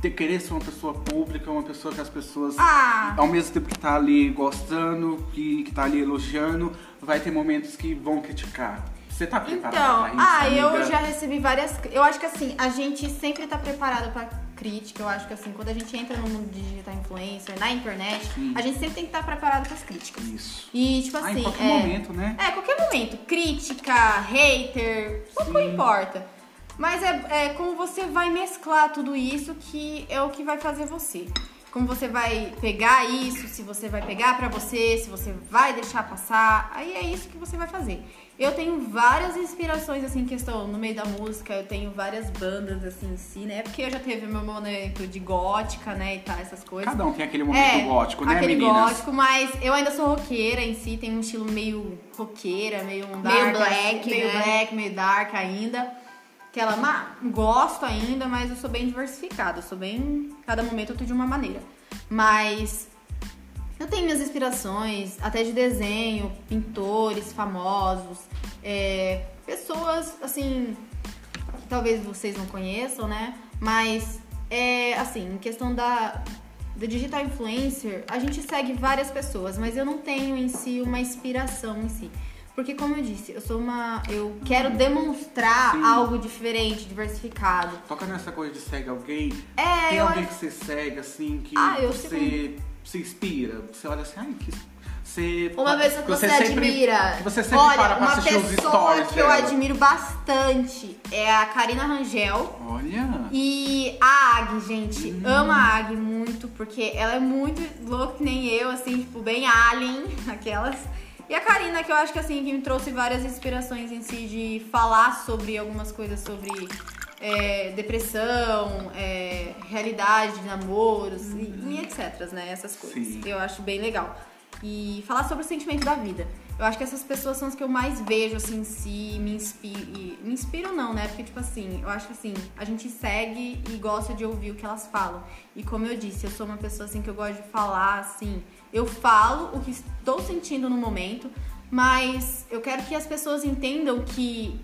ter, querer ser uma pessoa pública, uma pessoa que as pessoas, Ah. ao mesmo tempo que tá ali gostando, que, que tá ali elogiando, vai ter momentos que vão criticar. Você tá preparada Então, pra isso, ah, eu amiga? já recebi várias. Eu acho que assim, a gente sempre tá preparado pra crítica. Eu acho que assim, quando a gente entra no mundo de digital influencer, na internet, Sim. a gente sempre tem que estar preparado pras críticas. Isso. E, tipo Ah, assim. em qualquer é, momento, né? É, qualquer momento. Crítica, hater, pouco importa. Mas é, é como você vai mesclar tudo isso que é o que vai fazer você. Como você vai pegar isso, se você vai pegar pra você, se você vai deixar passar, aí é isso que você vai fazer. Eu tenho várias inspirações, assim, em questão no meio da música, eu tenho várias bandas, assim, em si, né? Porque eu já teve meu momento de gótica, né, e tal, essas coisas. Cada um tem aquele momento gótico, né, É, aquele meninas? gótico, mas eu ainda sou roqueira em si, tenho um estilo meio roqueira, meio um dark, Meio black, assim, meio né? black, meio dark ainda. Que ela ma- gosto ainda, mas eu sou bem diversificada, eu sou bem cada momento eu tô de uma maneira. Mas eu tenho minhas inspirações, até de desenho, pintores famosos, é, pessoas assim que talvez vocês não conheçam, né? Mas é assim, em questão da do digital influencer, a gente segue várias pessoas, mas eu não tenho em si uma inspiração em si. Porque como eu disse, eu sou uma. Eu quero demonstrar Sim. algo diferente, diversificado. Toca nessa coisa de segue alguém. É, Tem alguém acho- que você segue, assim, que Ah, eu você se inspira? Você olha assim, ai, que. Você, Uma pessoa que você sempre- admira. Que você sempre Olha, para pra uma assistir os pessoa stories que eu dela. admiro bastante é a Karina Rangel. Olha. E a Ag, gente, Hum. amo a Ag muito, porque ela é muito louca que nem eu, assim, tipo, bem alien, aquelas. E a Karina, que eu acho que assim, que me trouxe várias inspirações em si de falar sobre algumas coisas sobre é, depressão, é, realidade de namoros e, e etc, né? Essas coisas. Sim. Eu acho bem legal. E falar sobre o sentimento da vida. Eu acho que essas pessoas são as que eu mais vejo, assim, em si, me inspiro. Me inspiram não, né? Porque, tipo assim, eu acho que assim, a gente segue e gosta de ouvir o que elas falam. E como eu disse, eu sou uma pessoa assim que eu gosto de falar, assim, eu falo o que estou sentindo no momento, Mas eu quero que as pessoas entendam que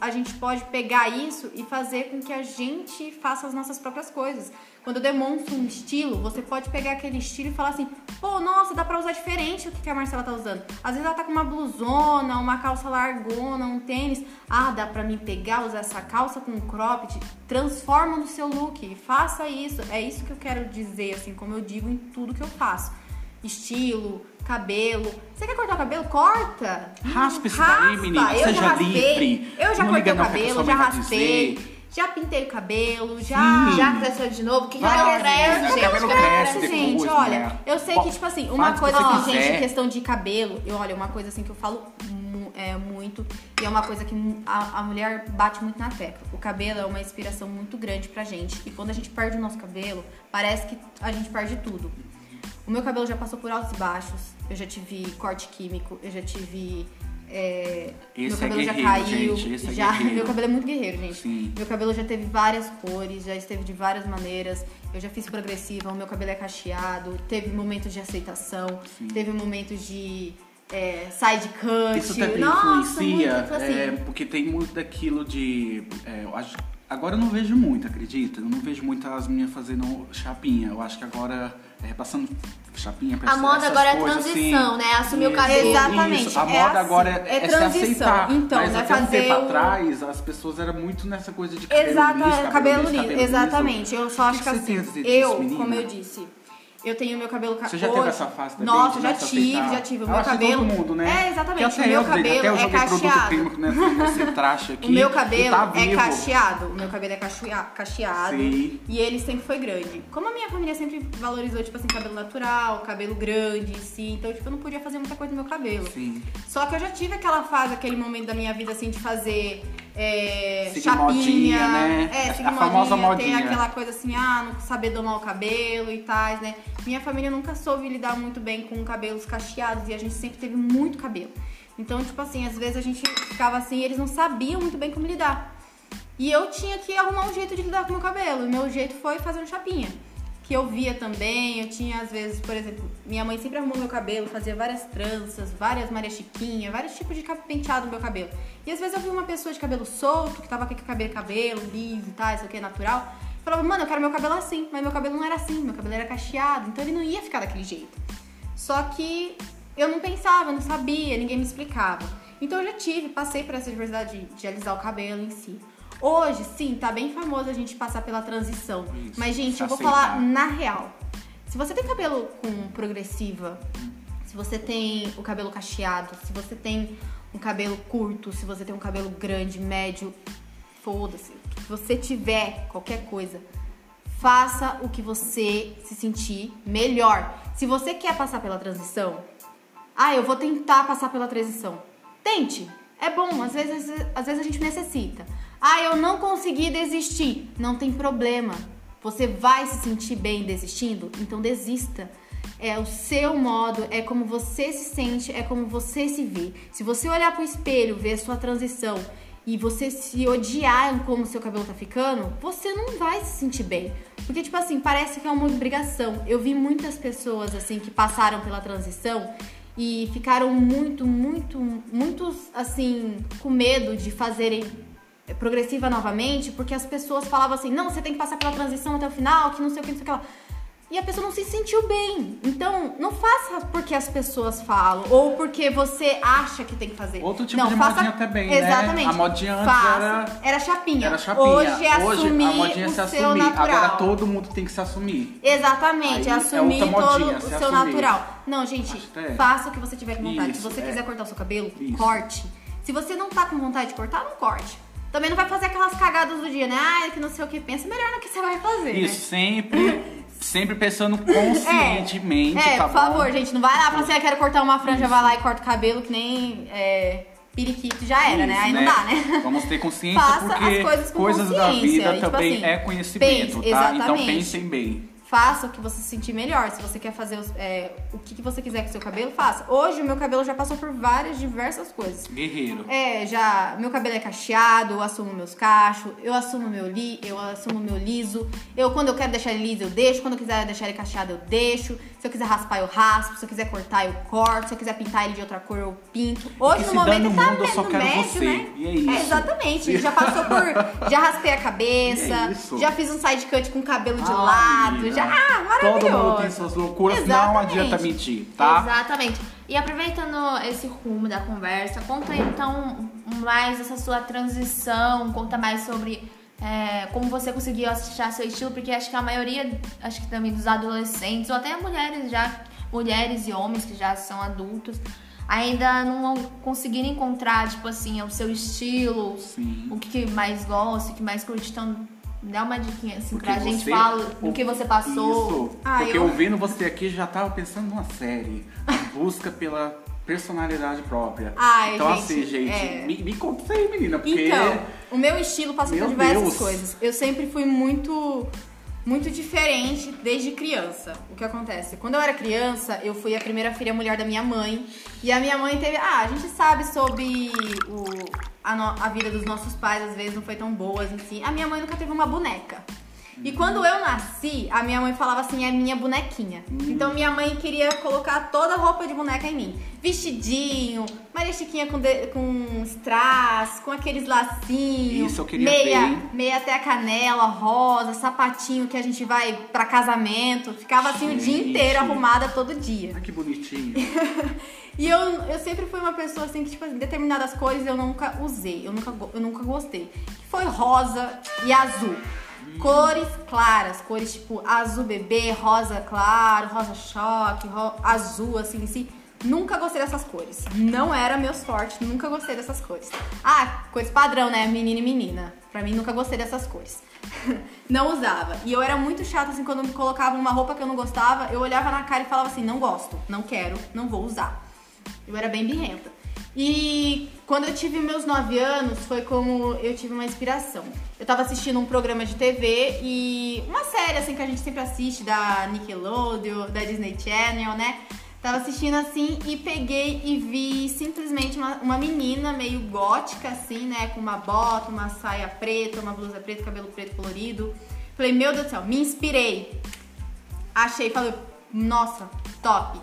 a gente pode pegar isso e fazer com que a gente faça as nossas próprias coisas. Quando eu demonstro um estilo, você pode pegar aquele estilo e falar assim: pô, nossa, dá pra usar diferente o que que a Marcela tá usando. Às vezes ela tá com uma blusona, uma calça largona, um tênis. Ah, dá pra mim pegar, usar essa calça com um cropped. Transforma no seu look, faça isso. É isso que eu quero dizer, assim, como eu digo em tudo que eu faço estilo, cabelo. Você quer cortar o cabelo? Corta! Raspa isso Raspa. daí, menina. Eu Seja já raspei, livre. Eu já Não cortei o que cabelo, já raspei, já pintei o cabelo, já. Já cresceu de novo? O que, que menina, cresce? o cabelo gente? cresce depois, gente, né? olha, eu sei que, tipo assim, uma Faz que coisa assim, quiser. gente, questão de cabelo, eu, olha, uma coisa assim que eu falo é, muito, e é uma coisa que a, a mulher bate muito na tecla. O cabelo é uma inspiração muito grande pra gente, e quando a gente perde o nosso cabelo, parece que a gente perde tudo. O meu cabelo já passou por altos e baixos, eu já tive corte químico, eu já tive. é, meu é cabelo já guerreiro, caiu, gente, é já, guerreiro. meu cabelo é muito guerreiro, gente. Sim. Meu cabelo já teve várias cores, já esteve de várias maneiras. Eu já fiz progressiva, o meu cabelo é cacheado. Teve momentos de aceitação, Sim. teve momentos de é, side cut. Isso também Nossa, influencia, muito, assim. é, porque tem muito daquilo de. é, eu acho- agora eu não vejo muito, acredita? Eu não vejo muitas meninas fazendo chapinha. Eu acho que agora é passando chapinha pra A moda agora é coisas, transição, assim. né? Assumir o Isso, cabelo. Exatamente, Isso. A é moda assim, agora é é, se transição. aceitar. Então, Mas né, até um fazer tempo o- atrás, as pessoas eram muito nessa coisa de cabelo Exata, liso, cabelo, cabelo liso, liso, cabelo liso. exatamente. Eu só O acho que que, que assim, disso, eu, menina? como eu disse, eu tenho meu cabelo ca- Você já hoje- teve essa fase também? Nossa, de já tive, aceitar? já tive. O Eu meu cabelo. todo mundo, né? É, exatamente. Porque O até meu eu, gente, cabelo até eu é cacheado. nesse traste aqui. O meu e cabelo tá é cacheado. O meu cabelo é cachea- cacheado. Sim. E ele sempre foi grande. Como a minha família sempre valorizou, tipo assim, cabelo natural, cabelo grande em si. Então, tipo, eu não podia fazer muita coisa no meu cabelo. Sim. Só que eu já tive aquela fase, aquele momento da minha vida, assim, de fazer é, Seguir chapinha. modinha, né? É, A seguir famosa modinha. modinha. Tem aquela coisa assim, ah, não saber domar o cabelo e tal, né? Minha família nunca soube lidar muito bem com cabelos cacheados e a gente sempre teve muito cabelo. Então, tipo assim, às vezes a gente ficava assim e eles não sabiam muito bem como lidar. E eu tinha que arrumar um jeito de lidar com o meu cabelo. E meu jeito foi fazendo chapinha. Que eu via também, eu tinha às vezes, por exemplo, minha mãe sempre arrumou meu cabelo, fazia várias tranças, várias Maria Chiquinha, vários tipos de penteado no meu cabelo. E às vezes eu vi uma pessoa de cabelo solto, que tava com cabelo, cabelo liso e tal, isso aqui é natural. Falava, mano, eu quero meu cabelo assim, mas meu cabelo não era assim, meu cabelo era cacheado, então ele não ia ficar daquele jeito. Só que eu não pensava, eu não sabia, ninguém me explicava. Então eu já tive, passei por essa diversidade de, de alisar o cabelo em si. Hoje, sim, tá bem famoso a gente passar pela transição. Isso, Mas, gente, eu vou aceitar. falar na real. Se você tem cabelo com progressiva, se você tem o cabelo cacheado, se você tem um cabelo curto, se você tem um cabelo grande, médio, foda-se. O que você tiver, qualquer coisa, faça o que você se sentir melhor. Se você quer passar pela transição, ah, eu vou tentar passar pela transição. Tente. É bom, às vezes, às vezes a gente necessita. Ah, eu não consegui desistir. Não tem problema. Você vai se sentir bem desistindo? Então desista. É o seu modo, é como você se sente, é como você se vê. Se você olhar pro espelho, ver a sua transição e você se odiar como seu cabelo tá ficando, você não vai se sentir bem. Porque, tipo assim, parece que é uma obrigação. Eu vi muitas pessoas, assim, que passaram pela transição e ficaram muito, muito, muitos, assim, com medo de fazerem progressiva novamente, porque as pessoas falavam assim, não, você tem que passar pela transição até o final, que não sei o que, não sei o que lá. E a pessoa não se sentiu bem. Então, não faça porque as pessoas falam ou porque você acha que tem que fazer. Outro tipo não, de faça... modinha também, né? Exatamente. A modinha antes Faça. era- Era chapinha. Era chapinha. Hoje é assumir a modinha é o se seu assumir. natural. Agora todo mundo tem que se assumir. Exatamente, Aí é assumir todo modinha, o se seu assumir. natural. Não, gente, é. faça o que você tiver com vontade. Isso, Se você é. quiser cortar o seu cabelo, Isso. corte. Se você não tá com vontade de cortar, não corte. Também não vai fazer aquelas cagadas do dia, né? Ah, que não sei o que pensa. Melhor no que você vai fazer, né? Isso, sempre, sempre pensando conscientemente, É, tá por bom? favor, gente, não vai lá pra você, eu quero cortar uma franja, vai lá e corta o cabelo que nem é, periquito já era, né? Isso, Aí não dá, né? Vamos ter consciência Faça porque as coisas com coisas da vida e, tipo também assim, é conhecimento, pense, tá? Então exatamente. pensem bem. Faça o que você se sentir melhor. Se você quer fazer os- é, o que, que você quiser com o seu cabelo, faça. Hoje o meu cabelo já passou por várias, diversas coisas. Guerreiro. É, já. Meu cabelo é cacheado, eu assumo meus cachos, eu assumo meu li, eu assumo meu liso. Eu, quando eu quero deixar ele liso, eu deixo. Quando eu quiser deixar ele cacheado, eu deixo. Se eu quiser raspar, eu raspo. Se eu quiser cortar, eu corto. Se eu quiser pintar ele de outra cor, eu pinto. Hoje, no momento, tá mundo, eu só no quero médio, você. né? E é isso. exatamente. Já passou por. Já raspei a cabeça. É já fiz um side cut com cabelo de Ah, lado. Já. Ah, maravilhoso. Todo mundo tem suas loucuras, não Exatamente. adianta mentir, tá? Exatamente. E aproveitando esse rumo da conversa, conta então mais essa sua transição, conta mais sobre é, como você conseguiu achar seu estilo, porque acho que a maioria, acho que também dos adolescentes, ou até mulheres já, mulheres e homens que já são adultos, ainda não conseguiram encontrar, tipo assim, o seu estilo, Sim. o que mais gosta, o que mais curte. Então, dá uma diquinha assim Porque pra gente, você- fala do que você passou. Isso. Ah, Porque eu- ouvindo você aqui já tava pensando numa série. Busca pela personalidade própria. Ai, então, gente, assim, gente, é. me, me conta aí, menina, porque. Então, o meu estilo passou Meu por diversas Deus. coisas. Eu sempre fui muito muito diferente desde criança. O que acontece? Quando eu era criança, eu fui a primeira filha mulher da minha mãe. E a minha mãe teve. Ah, a gente sabe sobre o, a, no- a vida dos nossos pais, às vezes não foi tão boa assim. A minha mãe nunca teve uma boneca. E quando eu nasci, a minha mãe falava assim, é minha bonequinha. Então minha mãe queria colocar toda a roupa de boneca em mim. Vestidinho, Maria Chiquinha com, de- com strass, com aqueles lacinhos. Isso eu queria meia, ver, meia até a canela, rosa, sapatinho que a gente vai pra casamento. Ficava assim o dia inteiro arrumada todo dia. Ai, que bonitinho. E eu, eu sempre fui uma pessoa assim que, tipo, determinadas cores eu nunca usei, eu nunca, eu nunca gostei. Que foi rosa e azul. Cores claras, cores tipo azul bebê, rosa claro, rosa choque, ro- azul, assim, em si. Nunca gostei dessas cores. Não era meus fortes, nunca gostei dessas cores. Ah, cores padrão, né? Menina e menina. Pra mim, nunca gostei dessas cores. não usava. E eu era muito chata, assim, quando me colocava uma roupa que eu não gostava, eu olhava na cara e falava assim: não gosto, não quero, não vou usar. Eu era bem birrenta. E quando eu tive meus 9 anos, foi como eu tive uma inspiração. Eu tava assistindo um programa de TV e uma série assim que a gente sempre assiste da Nickelodeon, da Disney Channel, né? Tava assistindo assim e peguei e vi simplesmente uma, uma menina meio gótica, assim, né? Com uma bota, uma saia preta, uma blusa preta, cabelo preto colorido. Falei, meu Deus do céu, me inspirei. Achei, falei, nossa, top.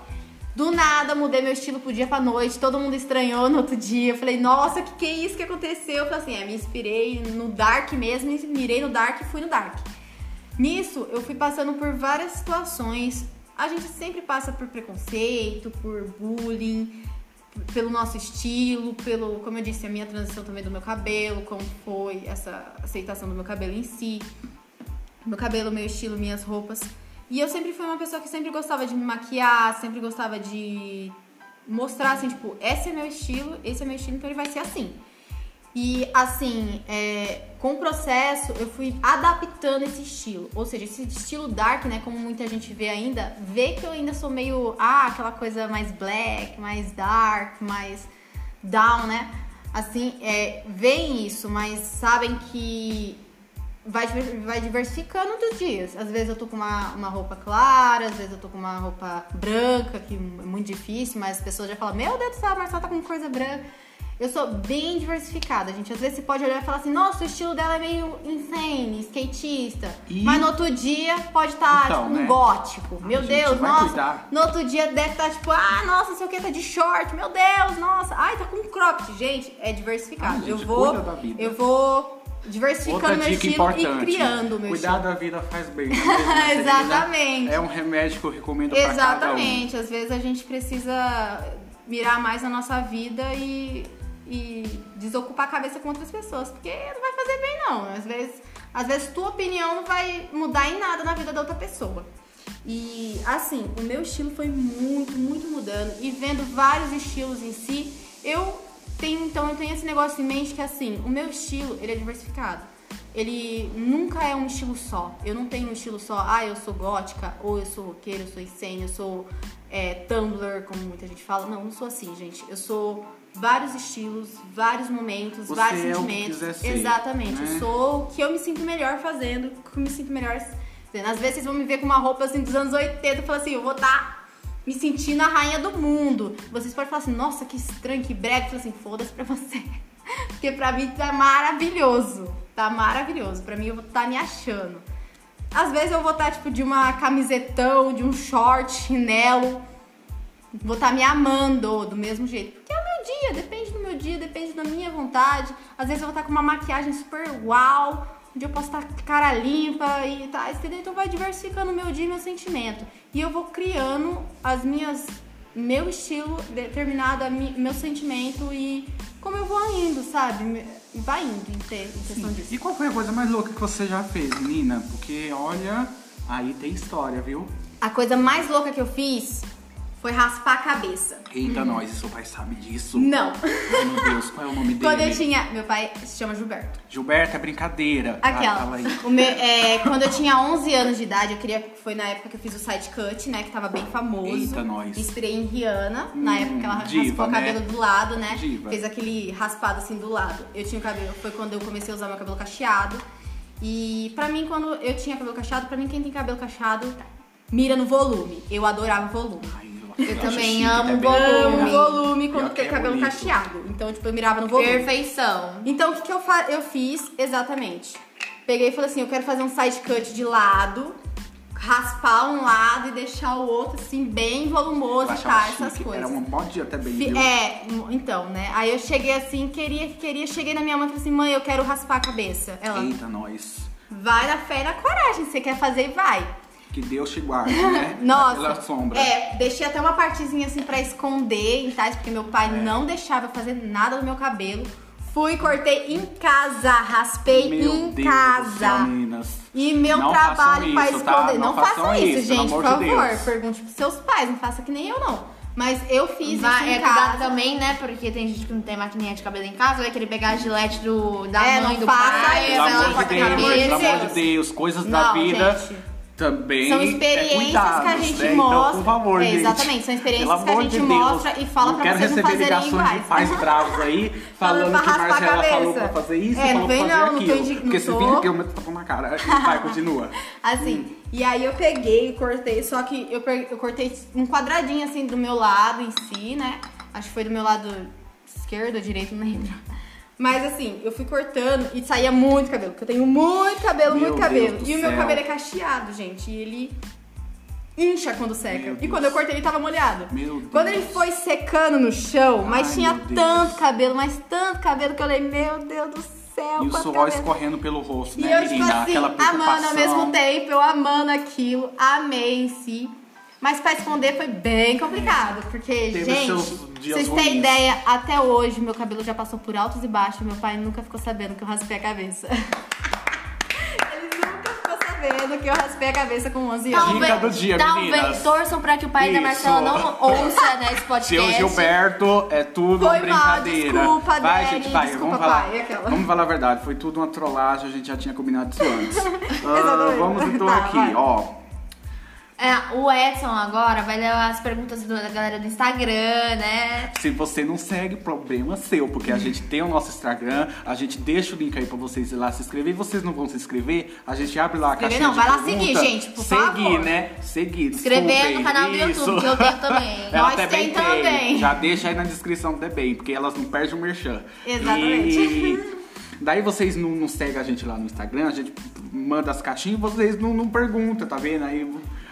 Do nada, mudei meu estilo pro dia pra noite, todo mundo estranhou no outro dia. Eu falei, nossa, que que é isso que aconteceu? Eu falei assim, é, me inspirei no dark mesmo, me mirei no dark e fui no dark. Nisso, eu fui passando por várias situações. A gente sempre passa por preconceito, por bullying, pelo nosso estilo, pelo, como eu disse, a minha transição também do meu cabelo, como foi essa aceitação do meu cabelo em si. Meu cabelo, meu estilo, minhas roupas. E eu sempre fui uma pessoa que sempre gostava de me maquiar, sempre gostava de mostrar assim, tipo, esse é meu estilo, esse é meu estilo, então ele vai ser assim. E assim, é, com o processo eu fui adaptando esse estilo. Ou seja, esse estilo dark, né? Como muita gente vê ainda, vê que eu ainda sou meio, ah, aquela coisa mais black, mais dark, mais down, né? Assim, é, isso, mas sabem que vai, vai diversificando dos dias. Às vezes eu tô com uma, uma roupa clara, às vezes eu tô com uma roupa branca, que é muito difícil, mas as pessoas já falam, meu Deus do céu, a Marcela tá com coisa branca. Eu sou bem diversificada, gente. Às vezes você pode olhar e falar assim, nossa, o estilo dela é meio insane, skatista. E- Mas no outro dia pode estar, Então, tipo, um né? gótico. Meu gente, Deus, nossa. cuidar. No outro dia deve estar, tipo, ah, nossa, não sei o que, tá de short. Meu Deus, nossa. Ai, tá com cropped. Gente, é diversificado. Ai, eu gente, vou, eu vou diversificando Outra meu dica estilo importante. e criando meu Cuidar da vida faz bem. né? Exatamente. É um remédio que eu recomendo pra cada um. Exatamente. Às vezes a gente precisa mirar mais na nossa vida e, e desocupar a cabeça com outras pessoas, porque não vai fazer bem não. Às vezes, às vezes tua opinião não vai mudar em nada na vida da outra pessoa. E assim, o meu estilo foi muito, muito mudando e vendo vários estilos em si, eu tenho então eu tenho esse negócio em mente que assim, o meu estilo, ele é diversificado ele nunca é um estilo só. Eu não tenho um estilo só, ah, eu sou gótica, ou eu sou roqueira, eu sou insane, eu sou é, Tumblr, como muita gente fala. Não, não sou assim, gente. Eu sou vários estilos, vários momentos, Você vários é o que sentimentos. ser, Exatamente. né? Eu sou o que eu me sinto melhor fazendo, o que eu me sinto melhor? Às vezes vocês vão me ver com uma roupa assim dos anos 80 e falar assim, eu vou estar me sentindo a rainha do mundo. Vocês podem falar assim, nossa, que estranho, que falo assim, foda-se pra você. Porque pra mim tá maravilhoso. Tá maravilhoso. Pra mim eu vou estar me achando. Às vezes eu vou estar, tipo, de uma camisetão, de um short, chinelo. Vou estar me amando do mesmo jeito. Porque é o meu dia, depende do meu dia, depende da minha vontade. Às vezes eu vou estar com uma maquiagem super uau, um dia eu posso estar com cara limpa e tá, entendeu? Então vai diversificando o meu dia e meu sentimento. E eu vou criando as minhas meu estilo determinado, meu sentimento e como eu vou indo, sabe? Vai indo em, ter, em questão disso. E qual foi a coisa mais louca que você já fez, menina? Porque olha, aí tem história, viu? A coisa mais louca que eu fiz foi raspar a cabeça. Eita, nós, seu pai sabe disso. Não. Ai, meu Deus, qual é o nome dele? Quando eu tinha. Meu pai se chama Gilberto. Gilberto, é brincadeira. Aquela. Ah, fala aí. O meu- é, quando eu tinha 11 anos de idade, eu queria. Foi na época que eu fiz o side cut, né? Que tava bem famoso. Eita, nós. Me Inspirei em Rihanna, na Hum, época que ela diva, raspou o né? cabelo do lado, né? Diva. Fez aquele raspado assim do lado. Eu tinha o cabelo. Foi quando eu comecei a usar meu cabelo cacheado. E pra mim, quando eu tinha cabelo cacheado, pra mim, quem tem cabelo cacheado, mira no volume. Eu adorava volume. Ai, Eu também chique, amo é volume. Amo volume quando tem é cabelo bonito. cacheado. Então, tipo, eu mirava no volume. Perfeição. Então, o que, que eu, fa- eu fiz exatamente? Peguei e falei assim: eu quero fazer um side cut de lado, raspar um lado e deixar o outro assim, bem volumoso Eu e tal, essas chique. coisas. Era um mod até bem, Fi-? É, então, né? Aí eu cheguei assim, queria, queria, cheguei na minha mãe e falei assim: mãe, eu quero raspar a cabeça. Ela, Eita, nós. vai na fé e na coragem, você quer fazer, vai. Que Deus te guarde, né? Nossa, Pela sombra. é, deixei até uma partezinha assim pra esconder, tá? Porque meu pai É. não deixava eu fazer nada no meu cabelo. Fui, cortei em casa, raspei Meu em Deus casa. meninas. E meu Não trabalho pra isso, esconder. tá? Não, Não façam façam isso, gente, por favor. Deus. Pergunte pros seus pais, não faça que nem eu, não. Mas eu fiz Vai, isso em é casa. também, né? Porque tem gente que não tem maquininha de cabelo em casa, vai querer pegar a gilete do, da É, mãe não do faça pai, isso, Pelo vai lá amor de corta a Deus, pelo amor de Deus, coisas da Não, vida gente. Também São é experiências cuidados, que a gente né? mostra. Então, por favor, É, gente. exatamente, são experiências que a gente de mostra e fala não pra quero vocês não receber fazerem ligações de iguais. pais bravos aí, falando que Marcela falou pra fazer isso É, e não falou vem pra fazer não, não aquilo. tô indi- Porque não tô. fica aqui, eu meto tapa na cara. Vai, continua. Assim, e aí eu peguei e cortei, só que eu, eu cortei um quadradinho assim do meu lado em si, né? Acho que foi do meu lado esquerdo ou direito, não lembro. Mas assim, eu fui cortando e saía muito cabelo, porque eu tenho muito cabelo, Meu muito cabelo. E o meu céu. cabelo é cacheado, gente, e ele incha quando seca. Meu E quando eu cortei ele tava molhado. Meu Deus. Quando ele foi secando no chão, mas Ai, tinha tanto cabelo, mas tanto cabelo que eu olhei, meu Deus do céu, E o suor escorrendo pelo rosto, E né, eu, tipo menina? assim, Aquela amando preocupação. ao mesmo tempo, eu amando aquilo, amei em si. Mas pra esconder foi bem complicado, porque, Teve gente, vocês ruins. ideia, até hoje meu cabelo já passou por altos e baixos, meu pai nunca ficou sabendo que eu raspei a cabeça. Ele nunca ficou sabendo que eu raspei a cabeça com 11 anos. Dica Talvez, do dia, talvez meninas. torçam pra que o pai da Isso. Marcela não ouça né, esse podcast. Seu Gilberto, é tudo Foi uma mal, brincadeira. desculpa, Vai, Daddy, gente, vai, desculpa, vamos falar. pai, aquela. Vamos falar a verdade, foi tudo uma trollagem, a gente já tinha combinado isso antes. Ah, Exatamente. vamos então Tá, aqui, vai. ó. É, o Edson agora vai ler as perguntas do- da galera do Instagram, né? Se você não segue, problema seu, porque a gente tem o nosso Instagram, a gente deixa o link aí pra vocês ir lá se inscrever. E vocês não vão se inscrever, a gente abre lá a caixinha não, de vai lá pergunta. seguir, gente, por Seguir, favor. né? Seguir, Inscrever no canal do isso. YouTube, que eu tenho também. Ela Nós tem bem também. Já deixa aí na descrição também, porque elas não perdem o merchan. Exatamente. E daí vocês não, não seguem a gente lá no Instagram, a gente manda as caixinhas e vocês não, não perguntam, tá vendo? Aí,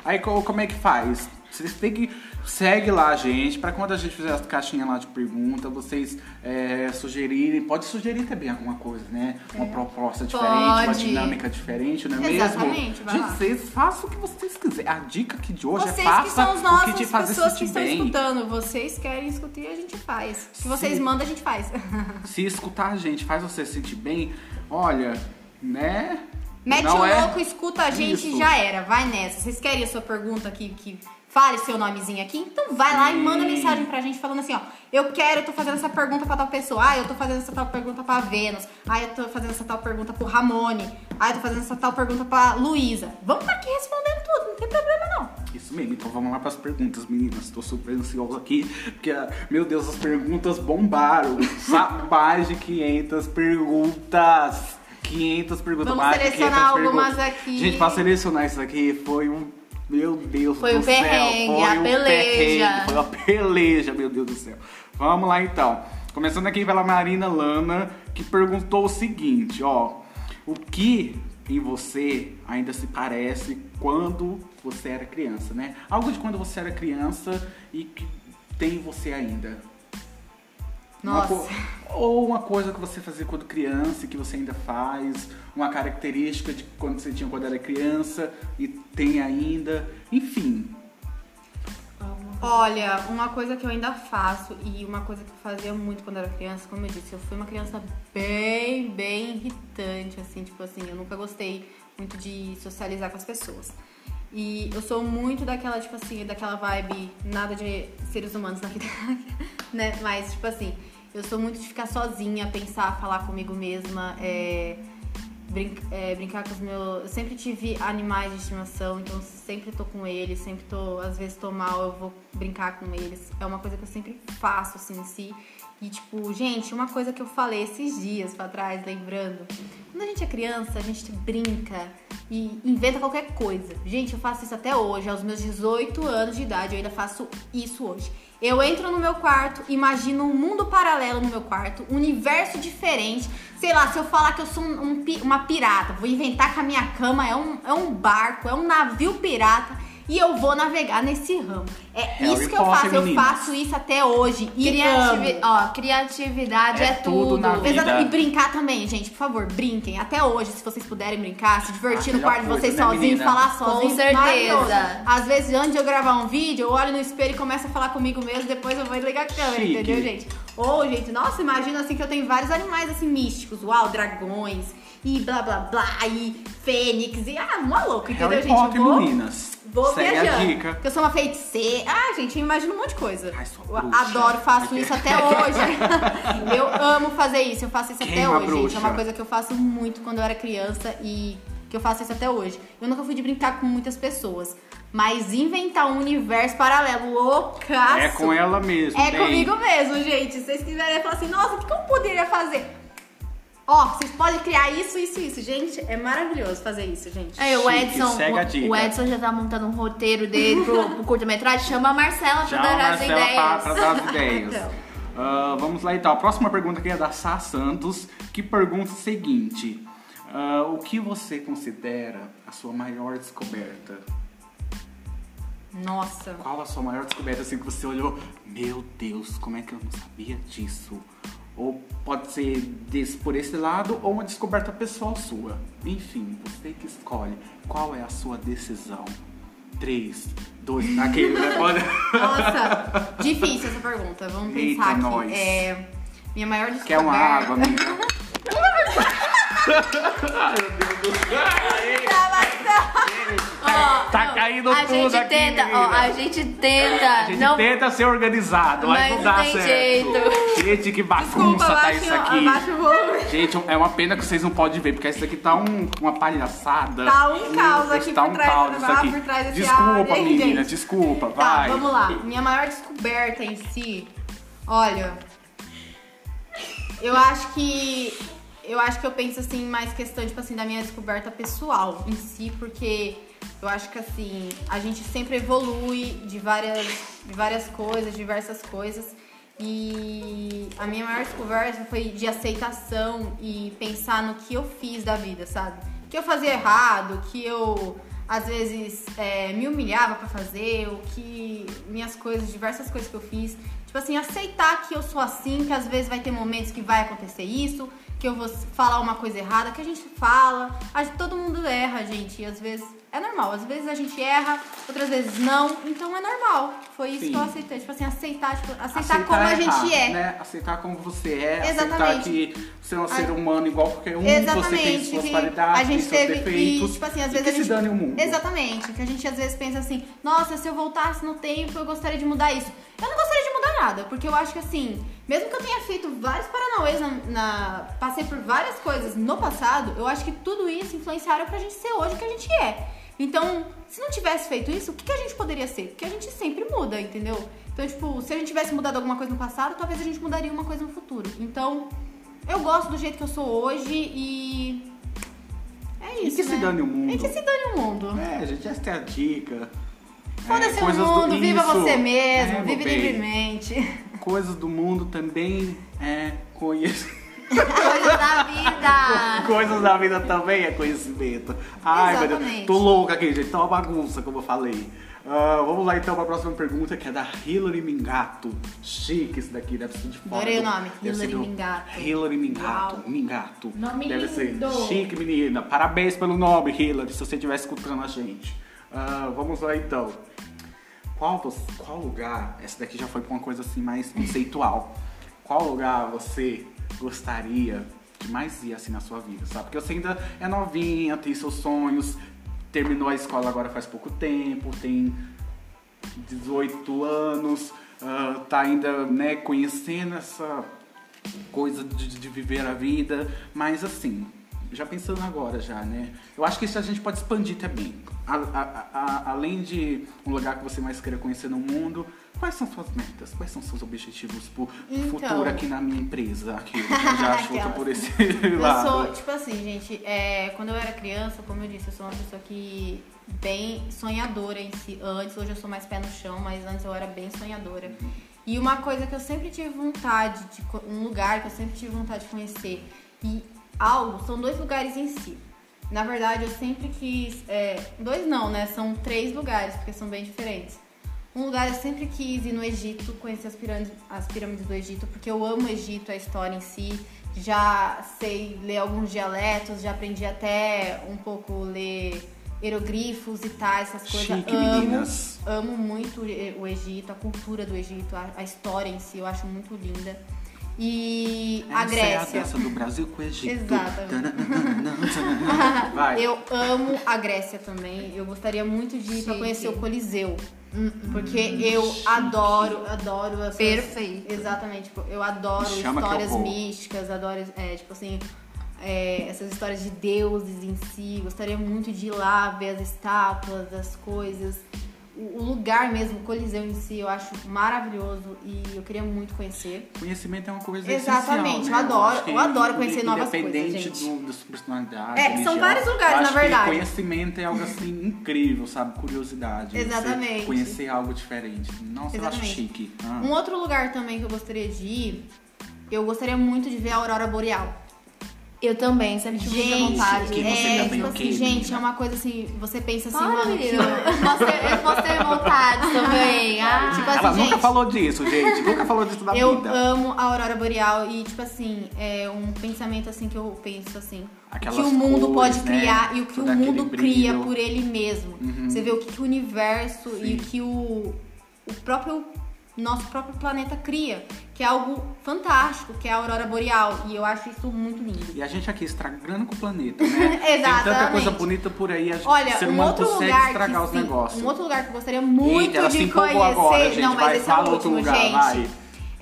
aí co- como é que faz? Vocês têm que segue lá a gente, pra quando a gente fizer as caixinhas lá de pergunta, vocês é, sugerirem, pode sugerir também alguma coisa, né? Uma proposta diferente, uma Pode. dinâmica diferente, não é Exatamente, mesmo? Gente, vocês façam o que vocês quiserem. A dica aqui de hoje Vocês é faça que são os o nossos que te faz pessoas que estão bem. escutando. Vocês querem escutar e a gente faz. Se vocês Sim. mandam, a gente faz. Se escutar a gente faz você se sentir bem, olha, né? Mete Não o é louco, escuta a gente e já era. Vai nessa. Vocês querem a sua pergunta aqui que fale seu nomezinho aqui? Então vai lá e manda Sim. mensagem pra gente falando assim, ó. Eu quero, eu tô fazendo essa pergunta pra tal pessoa. Ah, eu tô fazendo essa tal pergunta pra Vênus. Ah, eu tô fazendo essa tal pergunta pro Ramone. Ah, eu tô fazendo essa tal pergunta pra Luísa. Vamos estar aqui respondendo tudo, não tem problema não. Isso mesmo, então vamos lá para as perguntas, meninas. Tô super ansioso aqui, porque, meu Deus, as perguntas bombaram. Mais de 500 perguntas. 500 perguntas. Vamos de selecionar 500 algumas perguntas. aqui. Gente, pra selecionar isso aqui foi um. Meu Deus Foi do um céu. perrengue, foi a um peleja. perrengue, Foi uma peleja, meu Deus do céu. Vamos lá então. Começando aqui pela Marina Lana, que perguntou o seguinte, ó. O que em você ainda se parece quando você era criança, né? Algo de quando você era criança e que tem em você ainda. Uma Nossa. co- ou uma coisa que você fazia quando criança e que você ainda faz, uma característica de quando você tinha quando era criança e tem ainda, enfim. Olha, uma coisa que eu ainda faço e uma coisa que eu fazia muito quando era criança, como eu disse, eu fui uma criança bem, bem irritante, assim, tipo assim, eu nunca gostei muito de socializar com as pessoas. E eu sou muito daquela, tipo assim, daquela vibe, nada de seres humanos na vida, né? Mas, tipo assim, eu sou muito de ficar sozinha, pensar, falar comigo mesma, é, é, brincar com os meus. Eu sempre tive animais de estimação, então sempre tô com eles, sempre tô. Às vezes tô mal, eu vou brincar com eles. É uma coisa que eu sempre faço, assim, em si. E, tipo, gente, uma coisa que eu falei esses dias pra trás, lembrando. Quando a gente é criança, a gente brinca e inventa qualquer coisa. Gente, eu faço isso até hoje, aos meus 18 anos de idade, eu ainda faço isso hoje. Eu entro no meu quarto, imagino um mundo paralelo no meu quarto, um universo diferente. Sei lá, se eu falar que eu sou um- um uma pirata, vou inventar que a minha cama é um, é um barco, é um navio pirata. E eu vou navegar nesse ramo. É Harry isso que eu faço. Eu faço isso até hoje. E Criativi- amo. ó, criatividade É é, tudo tudo. Exato. E brincar também, gente. Por favor, brinquem. Até hoje, se vocês puderem brincar, se divertir Ah, no quarto de vocês né, sozinhos, falar sozinho. certeza. maravilhoso. Às vezes, antes de eu gravar um vídeo, eu olho no espelho e começo a falar comigo mesmo, depois eu vou ligar a câmera, Chique. entendeu, gente? Ou, gente, nossa, imagina assim que eu tenho vários animais assim místicos. Uau, dragões e blá blá blá, e fênix, e ah, uma louca, entendeu, Harry gente? Potter, vou, meninas. Vou Segue viajando. a dica. Que eu sou uma feiticeira. Ah, gente, eu imagino um monte de coisa. Ai, Eu bruxa. adoro, faço isso até hoje. eu amo fazer isso, eu faço isso até Queima, hoje, gente. É bruxa. uma coisa que eu faço muito quando eu era criança e que eu faço isso até hoje. Eu nunca fui de brincar com muitas pessoas. Mas inventar um universo paralelo loucaço. É com ela mesmo. É bem. comigo mesmo, gente. Se vocês quiserem falar assim, nossa, o que eu poderia fazer? Ó, vocês podem criar isso, isso, isso. Gente, é maravilhoso fazer isso, gente. É, o Chique, Edson, segue a dica. o, o Edson já tá montando um roteiro dele pro, pro curta-metragem. Chama a Marcela pra dar as Marcela ideias. pra, pra dar as ideias. Então. Ah, vamos lá então. A próxima pergunta aqui é da Sá Santos, que pergunta o seguinte: ah, O que você considera a sua maior descoberta? Nossa. Qual a sua maior descoberta assim que você olhou? Meu Deus, como é que eu não sabia disso? Ou pode ser desse, por esse lado ou uma descoberta pessoal sua. Enfim, você que escolhe. Qual é a sua decisão? 3, 2, aquele, né? Nossa, difícil essa pergunta. Vamos Eita, pensar aqui. nós. É, minha maior descoberta. Quer uma água, amiga? Ai, meu Deus do Ó, Tá caindo a tudo gente aqui, tenta, ó, a gente tenta. A gente não, tenta ser organizado, mas, Mas não não dá tem certo. jeito. Gente, que bagunça Desculpa, tá isso aqui. Gente, é uma pena que vocês não podem ver, porque isso aqui tá um- uma palhaçada. Tá um caos aqui tá por um trás, caos isso aqui. por trás desse Desculpa, hein, menina, gente? desculpa, Tá, vai. vamos lá. Minha maior descoberta em si, olha, eu acho que eu acho que eu penso assim mais questão tipo assim da minha descoberta pessoal em si, porque eu acho que assim a gente sempre evolui de várias de várias coisas, diversas coisas. E a minha maior descoberta foi de aceitação e pensar no que eu fiz da vida, sabe? O que eu fazia errado, que eu às vezes é, me humilhava pra fazer, o que minhas coisas, diversas coisas que eu fiz. Tipo assim, aceitar que eu sou assim, que às vezes vai ter momentos que vai acontecer isso, que eu vou falar uma coisa errada, que a gente fala. A todo mundo erra, gente, e às vezes é normal. Às vezes a gente erra, outras vezes não, então é normal. Foi isso Sim. que eu aceitei. Tipo assim, aceitar, tipo, aceitar, Aceitar como a errar, gente é. Né? Aceitar como você é, aceitar Exatamente. que você é um A- ser humano igual qualquer um, você tem Exatamente, suas qualidades, a gente tem seus teve defeitos. e, tipo assim, às vezes que a gente se dane o mundo. Exatamente, que a gente às vezes pensa assim, nossa, se eu voltasse no tempo, eu gostaria de mudar isso. Eu não gostaria de mudar nada, porque eu acho que assim, mesmo que eu tenha feito vários paranauês na, na- passei por várias coisas no passado, eu acho que tudo isso influenciaram pra gente ser hoje o que a gente é. Então, se não tivesse feito isso, o que, que a gente poderia ser? Porque a gente sempre muda, entendeu? Então, tipo, se a gente tivesse mudado alguma coisa no passado, talvez a gente mudaria uma coisa no futuro. Então, eu gosto do jeito que eu sou hoje e é isso, E que se né? dane o mundo. E que se dane o mundo. É, gente, essa é a dica. Foda-se É, o coisas do- mundo, viva Isso. você mesmo, É, vive bem. livremente. Coisas do mundo também é conhecimento. Coisa da vida. Coisas da vida também é conhecimento. Ai, meu Deus, Exatamente. tô louca aqui, gente. Tá uma bagunça, como eu falei. Ah, vamos lá então pra próxima pergunta, que é da Hillary Mingato. Chique esse daqui, deve ser de fora. Adorei do- o nome, Hillary Mingato. Hillary Mingato. Uau. Mingato. Nome deve lindo. ser chique, menina. Parabéns pelo nome, Hillary, se você estiver escutando a gente. Ah, vamos lá então. Qual, qual lugar, essa daqui já foi pra uma coisa assim mais conceitual. Qual lugar você gostaria que mais ia assim na sua vida, sabe? Porque você ainda é novinha, tem seus sonhos, terminou a escola agora faz pouco tempo, tem 18 anos, ah, tá ainda, né, conhecendo essa coisa de, de viver a vida, mas assim, já pensando agora já, né? Eu acho que isso a gente pode expandir também. A- a- a- além de um lugar que você mais queira conhecer no mundo, quais são suas metas? Quais são seus objetivos pro Então. futuro aqui na minha empresa? Aqui, eu já chuto Aquelas. por esse Eu lado. sou, tipo assim, gente, é, quando eu era criança, como eu disse, eu sou uma pessoa que bem sonhadora em si. Antes, hoje eu sou mais pé no chão, mas antes eu era bem sonhadora. E uma coisa que eu sempre tive vontade, de, um lugar que eu sempre tive vontade de conhecer, e algo, são dois lugares em si. Na verdade, eu sempre quis. é, dois não, né? São três lugares, porque são bem diferentes. Um lugar eu sempre quis ir no Egito, conhecer as pirâmides, as pirâmides do Egito, porque eu amo o Egito, a história em si. Já sei ler alguns dialetos, já aprendi até um pouco ler hieroglifos e tal, essas coisas. Chique, amo, meninas. amo muito o Egito, a cultura do Egito, a, a história em si, eu acho muito linda. E a Essa é a Grécia. dança do Brasil com o Egito. Exatamente. Vai. Eu amo a Grécia também. Eu gostaria muito de ir pra Chique. conhecer o Coliseu. Porque eu adoro, adoro essas... Perfeito. Exatamente. Tipo, eu adoro histórias místicas, adoro, é, tipo assim, é, essas histórias de deuses em si. Gostaria muito de ir lá ver as estátuas, as coisas. O, lugar mesmo, o Coliseu em si, eu acho maravilhoso e eu queria muito conhecer. Conhecimento é uma coisa Exatamente, essencial, eu né? adoro- acho que eu adoro conhecer novas Independente coisas, gente. do, da sua personalidade, É, são religião, vários lugares, eu na verdade. conhecimento é algo assim incrível, sabe? Curiosidade. Exatamente. conhecer algo diferente. Nossa, eu acho Exatamente. chique. Ah. Um outro lugar também que eu gostaria de ir, eu gostaria muito de ver a Aurora Boreal. Eu também, sempre tive muita Gente, vontade. que você é, também, tipo assim, gente, menina? é uma coisa assim, você pensa assim, Para, mano, que-. Eu posso ter, eu posso ter vontade também. Ah, Tipo assim, Ela nunca gente, falou disso, gente. nunca falou disso da eu vida. amo a Aurora Boreal e, tipo assim, é um pensamento assim que eu penso assim. Aquelas o que o mundo cores, pode né? criar e o que Todo o mundo cria brilho. por ele mesmo. Você vê o que, que o universo e Sim. o que o, o próprio nosso próprio planeta cria, que é algo fantástico, que é a aurora boreal, e eu acho isso muito lindo. E a gente aqui estragando com o planeta, né? Tem tanta Exatamente. coisa bonita por aí, a gente, Olha, ser um humano outro consegue lugar estragar que, os sim, negócios. um outro lugar que eu gostaria muito Eita, de conhecer, agora, gente. não, mas Vai, esse é o outro último, lugar, gente. vai.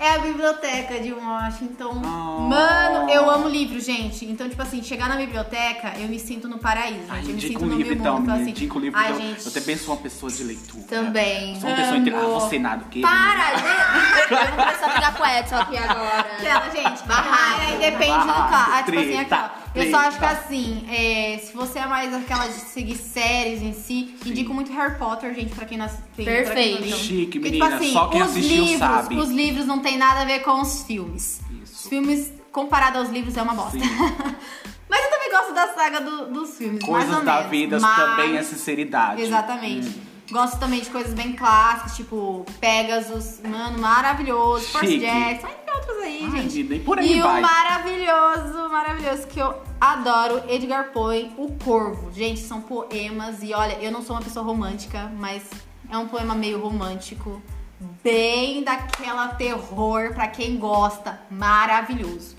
É a biblioteca de Washington. Oh. Mano, eu amo livro, gente. Então, tipo assim, chegar na biblioteca, eu me sinto no paraíso, gente. Ai, eu me sinto um no livro meu então, mundo. Então, assim, Indica um livro. Ai, eu, gente. eu também sou uma pessoa de leitura. Também. Sou uma pessoa Amo. inte- Ah, você nada, o quê? Para! né? Eu vou começar a brigar com o Edson aqui agora. Aquela, gente, Barraco. Aí depende do Barraco, cara. Ah, tipo assim, treta, aquela. Eu só acho que assim, é, se você é mais aquela de seguir séries em si, indico muito Harry Potter, gente, pra quem não pra quem não Perfeito. Chique, Porque, menina, tipo assim, só quem os assistiu livros, sabe. Os livros não tem nada a ver com os filmes. Isso. Os filmes, comparado aos livros, é uma bosta. Sim. Mas eu também gosto da saga do- dos filmes, mais Coisas ou da menos. vida Mas- também é sinceridade. Exatamente. Hum. Gosto também de coisas bem clássicas, tipo Pegasus, mano, maravilhoso, Force. Jackson, outros aí, Ai, gente. vida, e por aí e vai. o maravilhoso, maravilhoso, que eu adoro, Edgar Poe, O Corvo. Gente, são poemas e olha, eu não sou uma pessoa romântica, mas é um poema meio romântico, bem daquela terror pra quem gosta, maravilhoso.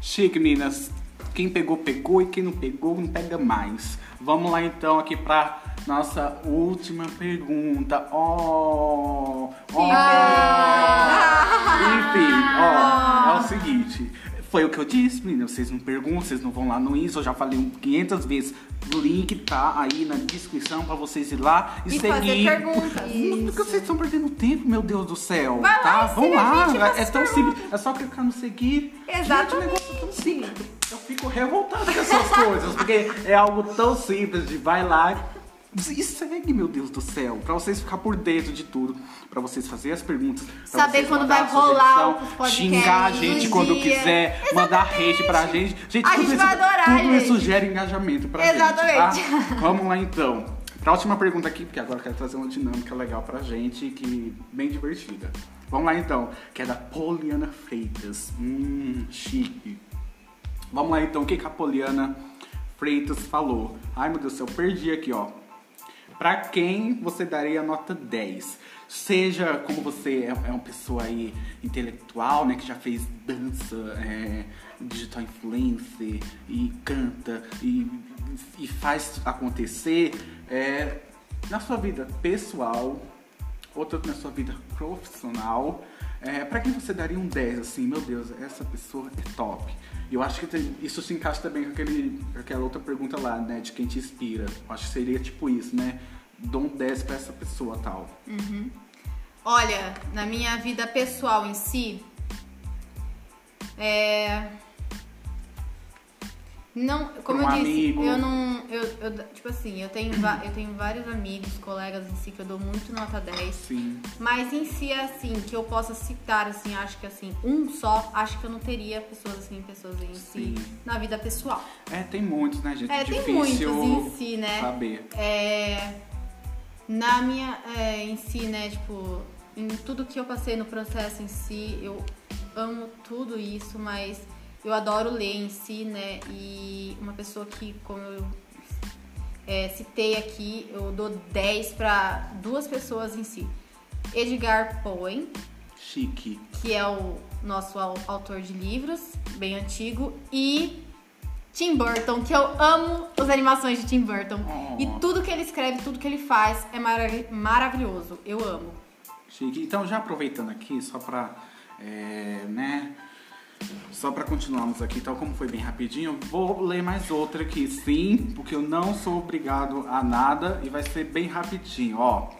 Chique, meninas. Quem pegou, pegou. E quem não pegou, não pega mais. Vamos lá, então, aqui pra nossa última pergunta. Oh! oh. Enfim, ó, é o seguinte. Foi o que eu disse, meninas. Vocês não perguntam, vocês não vão lá no Insta. Eu já falei um 500 vezes. O link tá aí na descrição pra vocês ir lá e, E seguir. fazer perguntas. Não, Porque vocês estão perdendo tempo, meu Deus do céu. Vai lá tá? e Vão lá. faça é tão simples. É só clicar no seguir. Gente, o Exatamente. negócio é tão simples. Eu fico revoltado com essas coisas, porque é algo tão simples de vai lá e segue, meu Deus do céu, pra vocês ficar por dentro de tudo, pra vocês fazerem as perguntas, Saber quando vai rolar sugestão, xingar a gente dia. quando quiser, mandar hate pra gente. Gente, A tudo gente isso, vai adorar, tudo gente. isso gera engajamento pra Exatamente. gente, tá? Vamos lá então. Pra última pergunta aqui, porque agora eu quero trazer uma dinâmica legal pra gente, que bem divertida. Vamos lá então, que é da Poliana Freitas. Hum, chique. Vamos lá então, o que, que a Poliana Freitas falou? Ai meu Deus do céu, perdi aqui, ó. Pra quem você daria nota 10? Seja como você é é uma pessoa aí intelectual, né, que já fez dança, é, digital influencer e canta e, e faz acontecer é, na sua vida pessoal, outra na sua vida profissional. É, para quem você daria um 10, assim, meu Deus, essa pessoa é top. Eu acho que tem- isso se encaixa também com, aquele, aquela outra pergunta lá, né, de quem te inspira. Eu acho que seria tipo isso, né? Dou um 10 pra essa pessoa tal. Olha, na minha vida pessoal em si, é. Não, como um eu disse, amigo. eu não. Eu, eu- tipo assim, eu tenho, eu tenho vários amigos, colegas em si que eu dou muito nota 10. Sim. Mas em si, assim, que eu possa citar, assim, acho que assim, um só, acho que eu não teria pessoas assim, pessoas em si Sim. na vida pessoal. É, tem muitos, né, gente? É, tem Difícil muitos em si, né? saber. É, na minha, é, em si, né, tipo, em tudo que eu passei no processo em si, eu amo tudo isso, mas eu adoro ler em si, né, e uma pessoa que, como eu é, citei aqui, eu dou 10 para duas pessoas em si. Edgar Poe, Chique. que é o nosso au- autor de livros, bem antigo, e Tim Burton, que eu amo as animações de Tim Burton. Oh. E tudo que ele escreve, tudo que ele faz é marav- maravilhoso. Eu amo. Chique. Então, já aproveitando aqui, só pra, é, né, só pra continuarmos aqui, tal como foi bem rapidinho, vou ler mais outra aqui, sim, porque eu não sou obrigado a nada e vai ser bem rapidinho, ó.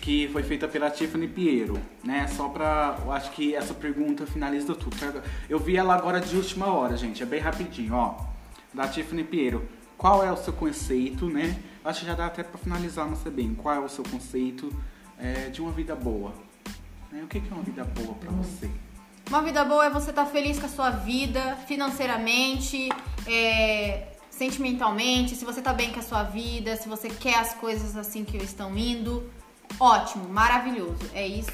Que foi feita pela Tiffany Piero, né? Só pra. Eu acho que essa pergunta finaliza tudo. Eu vi ela agora de última hora, gente. É bem rapidinho, ó. Da Tiffany Piero. Qual é o seu conceito, né? Acho que já dá até pra finalizar, não sei bem. Qual é o seu conceito é, de uma vida boa? Né? O que é uma vida boa pra você? Uma vida boa é você estar feliz com a sua vida, financeiramente, é, sentimentalmente, se você tá bem com a sua vida, se você quer as coisas assim que estão indo. Ótimo, maravilhoso. É isso.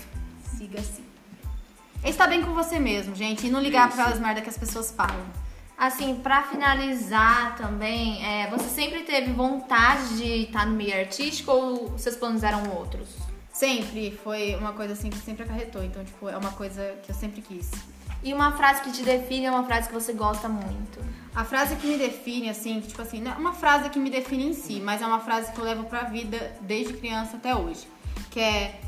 Siga assim. Estar bem com você mesmo, gente, e não ligar para as merdas que as pessoas falam. Assim, pra finalizar também, é, você sempre teve vontade de estar no meio artístico ou seus planos eram outros? Sempre foi uma coisa assim que sempre acarretou. Então, tipo, é uma coisa que eu sempre quis. E uma frase que te define é uma frase que você gosta muito. A frase que me define, assim, que, tipo assim, não é uma frase que me define em si, mas é uma frase que eu levo pra vida desde criança até hoje. Que é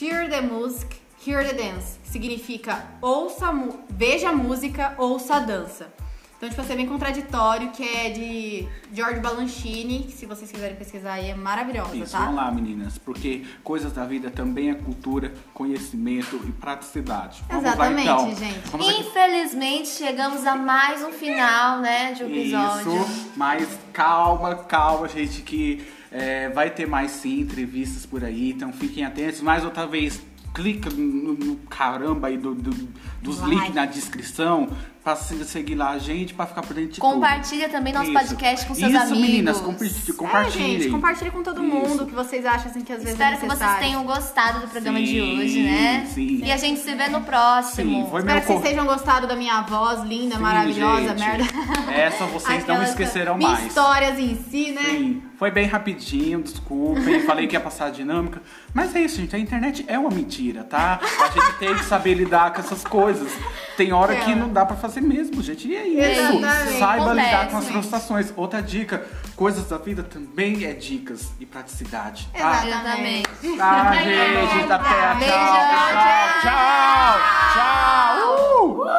Hear the music, hear the dance. Que significa ouça, veja a música, ouça a dança. Então, tipo assim, é bem contraditório, que é de George Balanchine, que se vocês quiserem pesquisar aí, é maravilhosa, Isso, tá? vamos lá, meninas, porque coisas da vida também é cultura, conhecimento e praticidade. Vamos Exatamente, lá, então. gente. Vamos aqui. Infelizmente, chegamos a mais um final, né, de um episódio. Isso, mas calma, calma, gente, que é, vai ter mais sim entrevistas por aí, então fiquem atentos. Mais outra vez, clica no, no caramba aí do, do- dos Like. links na descrição pra se- seguir lá a gente, pra ficar por dentro de Compartilha também tudo. nosso Isso. podcast com seus Isso, amigos. meninas, compa- É, gente, compartilhe com todo mundo Isso. o que vocês acham assim, que às vezes Espero é que vocês tenham gostado do programa de Sim, hoje, né? sim. E a gente se vê no próximo. Sim, foi Espero que vocês cor- tenham gostado da minha voz linda, Sim, maravilhosa, gente. merda. Essa vocês não esquecerão minhas mais. histórias em si, né? Sim, foi bem rapidinho, desculpem, falei que ia passar a dinâmica. Mas é isso, gente, a internet é uma mentira, tá? A gente tem que saber lidar com essas coisas. Tem hora que É. não dá pra fazer mesmo, gente. E é isso. Exatamente. Saiba lidar Acontece, com as frustrações. Outra dica, coisas da vida também é dicas e praticidade, tá? Exatamente. Tá, gente, até a tchau. tchau, tchau, tchau. Uh!